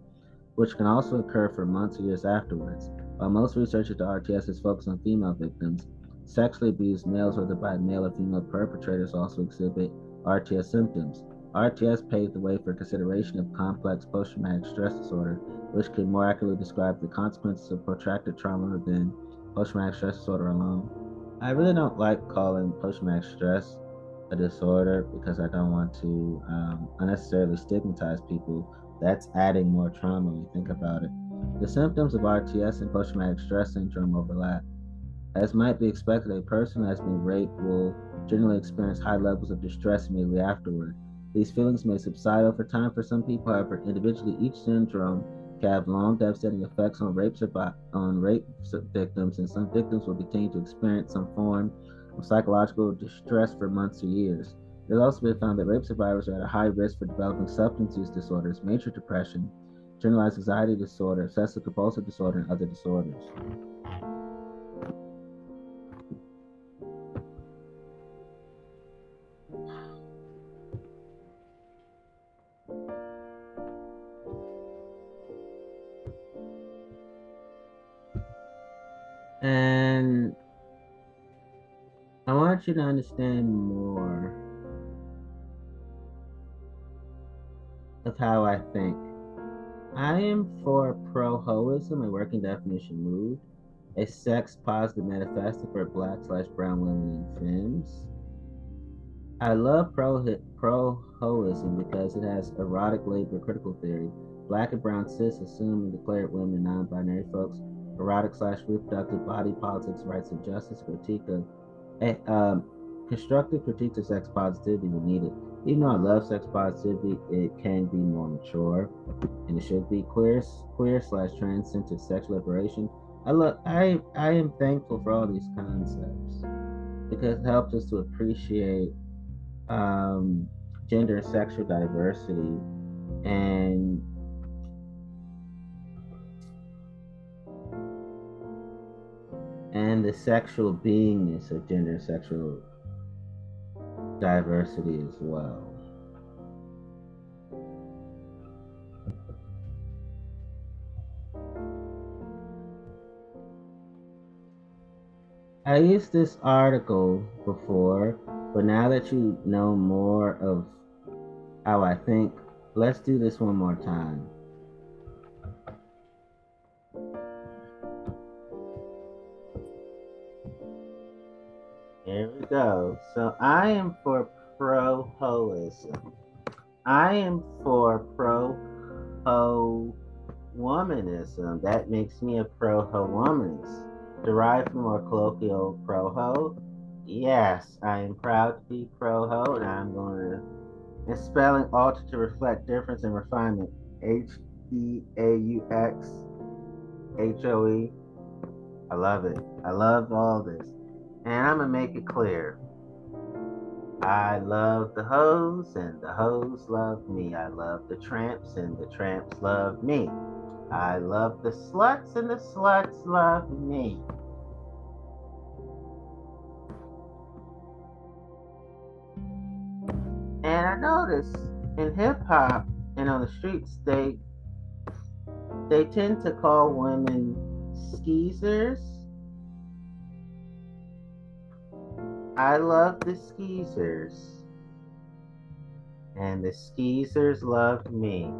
which can also occur for months or years afterwards. While most research into RTS is focused on female victims, sexually abused males, whether by male or female perpetrators, also exhibit RTS symptoms. RTS paved the way for consideration of complex post traumatic stress disorder, which could more accurately describe the consequences of protracted trauma than post traumatic stress disorder alone. I really don't like calling post traumatic stress a disorder because I don't want to um, unnecessarily stigmatize people. That's adding more trauma when you think about it. The symptoms of RTS and post traumatic stress syndrome overlap. As might be expected, a person who has been raped will generally experience high levels of distress immediately afterward. These feelings may subside over time for some people, however, individually each syndrome can have long devastating effects on rape, on rape victims, and some victims will continue to experience some form of psychological distress for months or years. It has also been found that rape survivors are at a high risk for developing substance use disorders, major depression, generalized anxiety disorder, obsessive compulsive disorder, and other disorders. And I want you to understand more of how I think. I am for pro hoism, a working definition moved, a sex positive manifesto for black slash brown women and femmes. I love pro pro hoism because it has erotic labor critical theory. Black and brown cis assume and declared women non binary folks erotic slash reproductive body politics, rights and justice, critique of a um, constructive critique of sex positivity when needed. Even though I love sex positivity, it can be more mature, and it should be queer, queer slash transcendent sex liberation. I love, I, I am thankful for all these concepts because it helps us to appreciate um, gender and sexual diversity and and the sexual beingness of gender sexual diversity as well. I used this article before, but now that you know more of how I think, let's do this one more time. Go. So I am for pro hoism. I am for pro ho womanism. That makes me a pro ho womanist. Derived from more colloquial pro ho. Yes, I am proud to be pro ho, and I'm going to. And spelling altered to reflect difference and refinement. H E A U X H O E. I love it. I love all this. And I'm going to make it clear. I love the hoes, and the hoes love me. I love the tramps, and the tramps love me. I love the sluts, and the sluts love me. And I notice in hip hop, and on the streets, they they tend to call women skeezers. I love the skeezers. And the skeezers love me.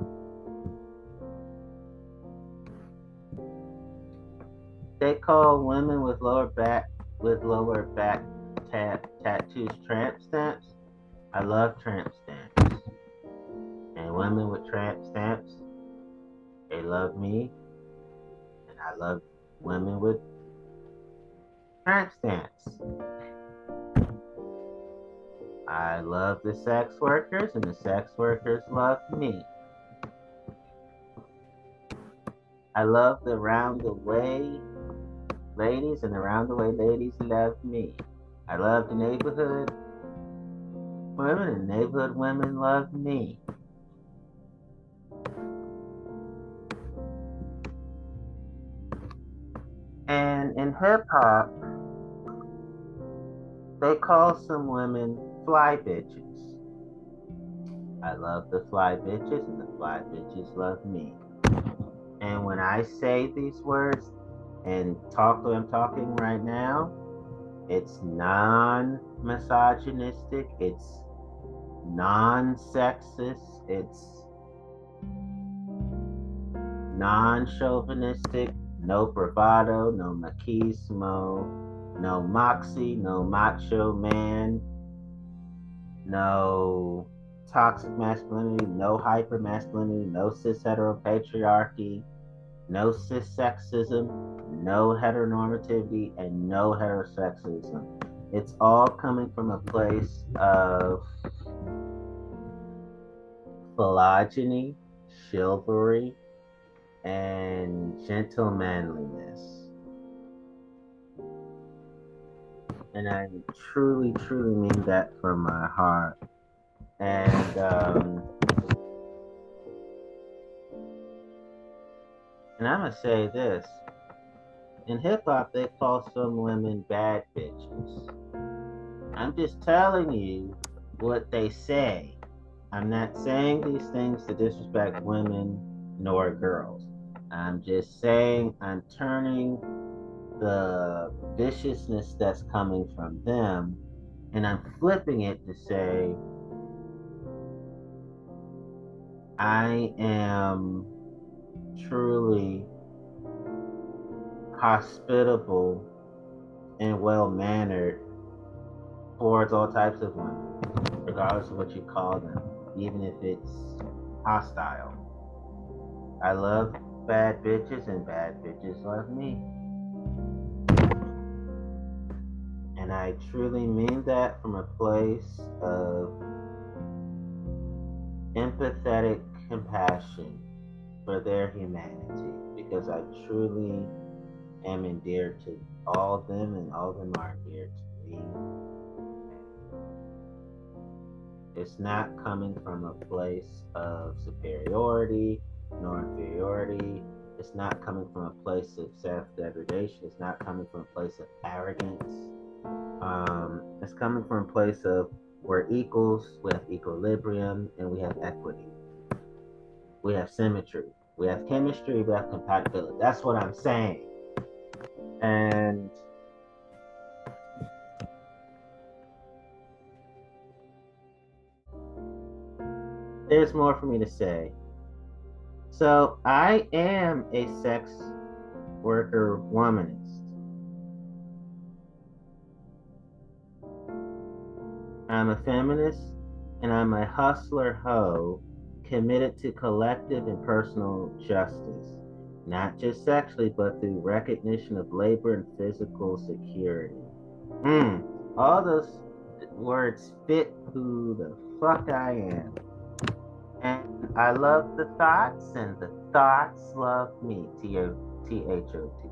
They call women with lower back with lower back tat, tattoos tramp stamps. I love tramp stamps. And women with tramp stamps, they love me. And I love women with tramp stamps. I love the sex workers, and the sex workers love me. I love the round the way ladies, and the round the way ladies love me. I love the neighborhood women, and neighborhood women love me. And in hip hop, they call some women fly bitches. I love the fly bitches, and the fly bitches love me. And when I say these words and talk them talking right now, it's non misogynistic, it's non sexist, it's non chauvinistic, no bravado, no machismo, no moxie, no macho man, no toxic masculinity, no hyper masculinity, no cis heteropatriarchy, no cis sexism, no heteronormativity, and no heterosexism. It's all coming from a place of philogyny, chivalry, and gentlemanliness. And I truly, truly mean that from my heart. And um, and I'm gonna say this: in hip hop, they call some women bad bitches. I'm just telling you what they say. I'm not saying these things to disrespect women nor girls. I'm just saying I'm turning the viciousness that's coming from them and I'm flipping it to say I am truly hospitable and well mannered towards all types of women, regardless of what you call them, even if it's hostile. I love bad bitches, and bad bitches love me. And I truly mean that from a place of empathetic compassion for their humanity because I truly am endeared to all of them and all of them are endeared to me. It's not coming from a place of superiority nor inferiority. It's not coming from a place of self degradation. It's not coming from a place of arrogance. Um, it's coming from a place of we're equals, we have equilibrium, and we have equity. We have symmetry. We have chemistry, we have compatibility. That's what I'm saying. And there's more for me to say. So I am a sex worker womanist. I'm a feminist and I'm a hustler hoe committed to collective and personal justice, not just sexually, but through recognition of labor and physical security. Mm, all those words fit who the fuck I am. And I love the thots, and the thots love me. T H O T.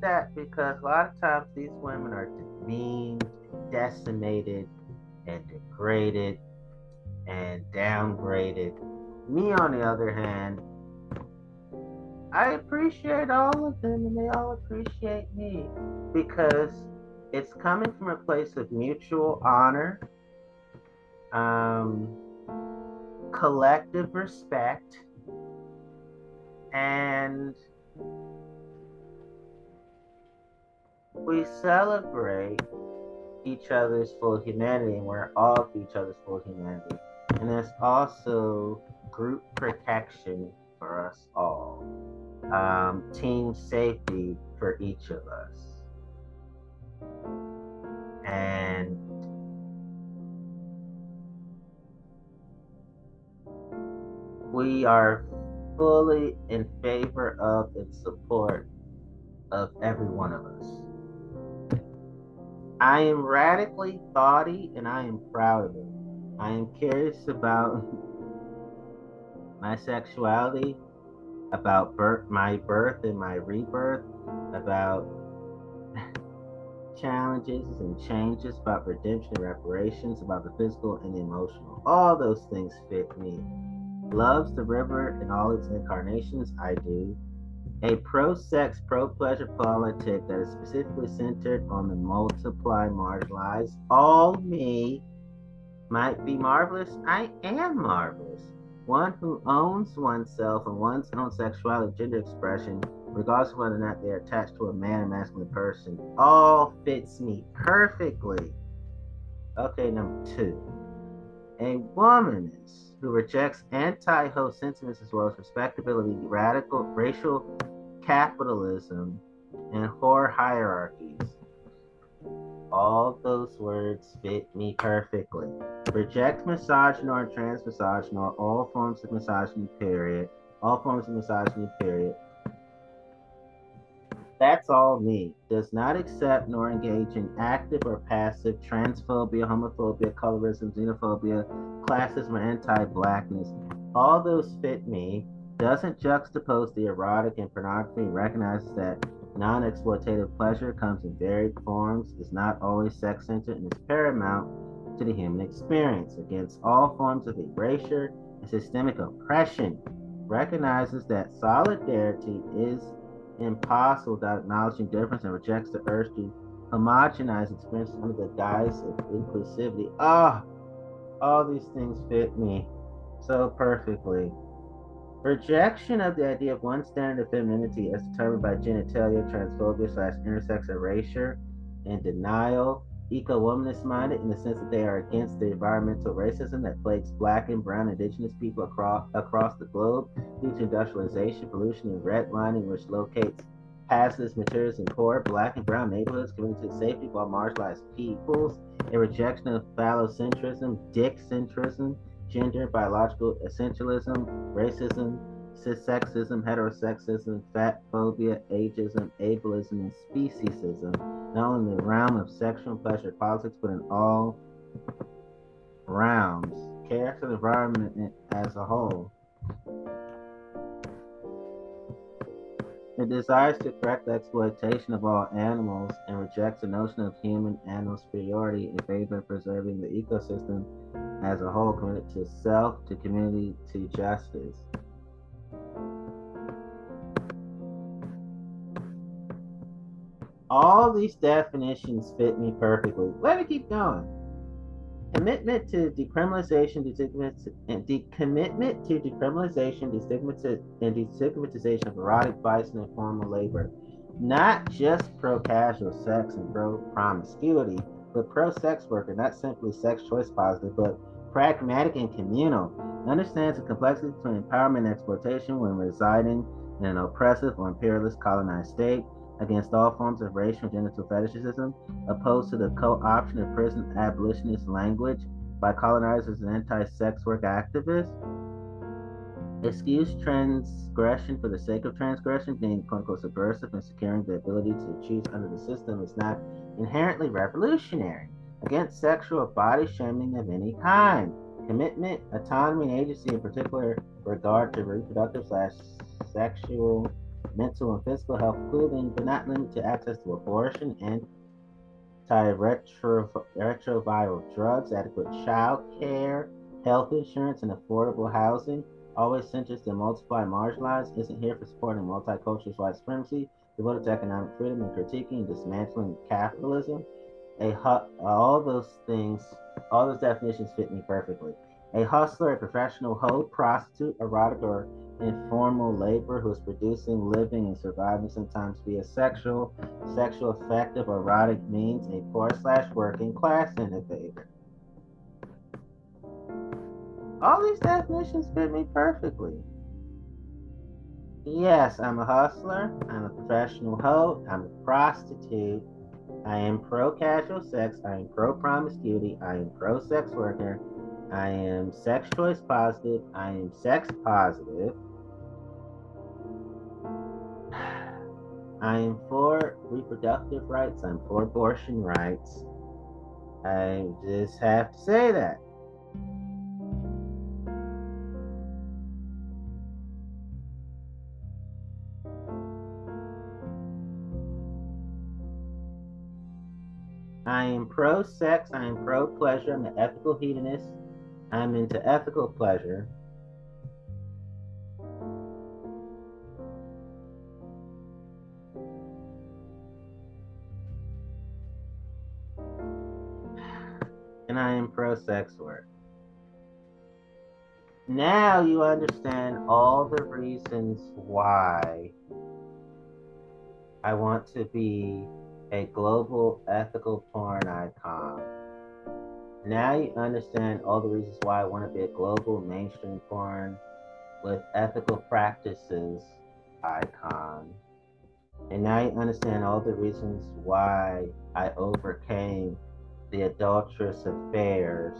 that because a lot of times these women are demeaned, decimated, and degraded and downgraded. Me, on the other hand, I appreciate all of them and they all appreciate me because it's coming from a place of mutual honor, um, collective respect, and we celebrate each other's full humanity and we're all of each other's full humanity. And there's also group protection for us all, um, team safety for each of us. And we are fully in favor of and support of every one of us. I am radically thotty and I am proud of it. I am curious about my sexuality, about birth, my birth and my rebirth, about challenges and changes, about redemption and reparations, about the physical and the emotional. All those things fit me. Loves the river and all its incarnations, I do. A pro sex, pro pleasure politic that is specifically centered on the multiply, marginalized, all me might be marvelous. I am marvelous. One who owns oneself and one's own sexuality, gender expression, regardless of whether or not they're attached to a man or masculine person, all fits me perfectly. Okay, number two. A womanist who rejects anti-ho sentiments as well as respectability, radical racial capitalism, and whore hierarchies. All those words fit me perfectly. Reject misogynoir trans misogynoir all forms of misogyny, period. All forms of misogyny, period. That's all me. Does not accept nor engage in active or passive transphobia, homophobia, colorism, xenophobia, classism, or anti blackness. All those fit me. Doesn't juxtapose the erotic and pornography and recognizes that non exploitative pleasure comes in varied forms, is not always sex centered, and is paramount to the human experience. Against all forms of erasure and systemic oppression, recognizes that solidarity is impossible without acknowledging difference and rejects the urge to homogenize experience under the guise of inclusivity. Ah, oh, all these things fit me so perfectly. Rejection of the idea of one standard of femininity as determined by genitalia, transphobia slash intersex erasure, and denial. Eco womanist minded in the sense that they are against the environmental racism that plagues black and brown indigenous people across, across the globe due to industrialization, pollution, and redlining, which locates hazardous materials in poor black and brown neighborhoods, committed to safety while marginalized peoples. A rejection of phallocentrism, dick centrism, gender, biological essentialism, racism, cissexism, heterosexism, fat phobia, ageism, ableism, and speciesism, not only in the realm of sexual pleasure politics, but in all realms, character, the environment as a whole. It desires to correct the exploitation of all animals and rejects the notion of human animal superiority in favor of preserving the ecosystem as a whole, committed to self, to community, to justice. All these definitions fit me perfectly. Let me keep going. Commitment to decriminalization, and the commitment to decriminalization, and destigmatization of erotic vice and informal labor. Not just pro casual sex and pro promiscuity, but pro sex worker, not simply sex choice positive, but pragmatic and communal. Understands the complexity between empowerment and exploitation when residing in an oppressive or imperialist colonized state against all forms of racial and genital fetishism, opposed to the co-option of prison abolitionist language by colonizers and anti-sex work activists, excuse transgression for the sake of transgression, being quote unquote subversive and securing the ability to choose under the system is not inherently revolutionary against sexual body shaming of any kind. Commitment, autonomy, and agency in particular regard to reproductive slash sexual mental and physical health, including but not limited to access to abortion, and antiretroviral drugs, adequate child care, health insurance, and affordable housing, always centers to multiply marginalized, isn't here for supporting multicultural white supremacy, devoted to economic freedom and critiquing and dismantling capitalism. A hu- all those things, all those definitions fit me perfectly. A hustler, a professional hoe, prostitute, erotic, or informal labor who is producing, living, and surviving sometimes via sexual, sexual affective, erotic means, a poor slash working class innovator. All these definitions fit me perfectly. Yes, I'm a hustler. I'm a professional hoe. I'm a prostitute. I am pro casual sex. I am pro promiscuity. I am pro sex worker. I am sex choice positive. I am sex positive. I am for reproductive rights. I'm for abortion rights. I just have to say that. I am pro sex. I am pro pleasure. I'm an ethical hedonist. I'm into ethical pleasure. And I am pro sex work. Now you understand all the reasons why I want to be a global ethical porn icon. Now you understand all the reasons why I want to be a global mainstream porn with ethical practices icon. And now you understand all the reasons why I overcame the adulterous affairs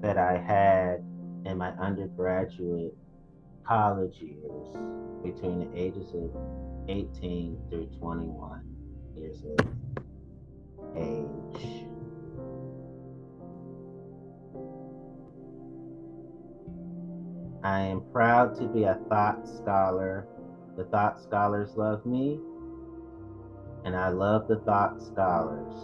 that I had in my undergraduate college years between the ages of 18 through 21 years of age. I am proud to be a thot scholar. The thot scholars love me, and I love the thot scholars.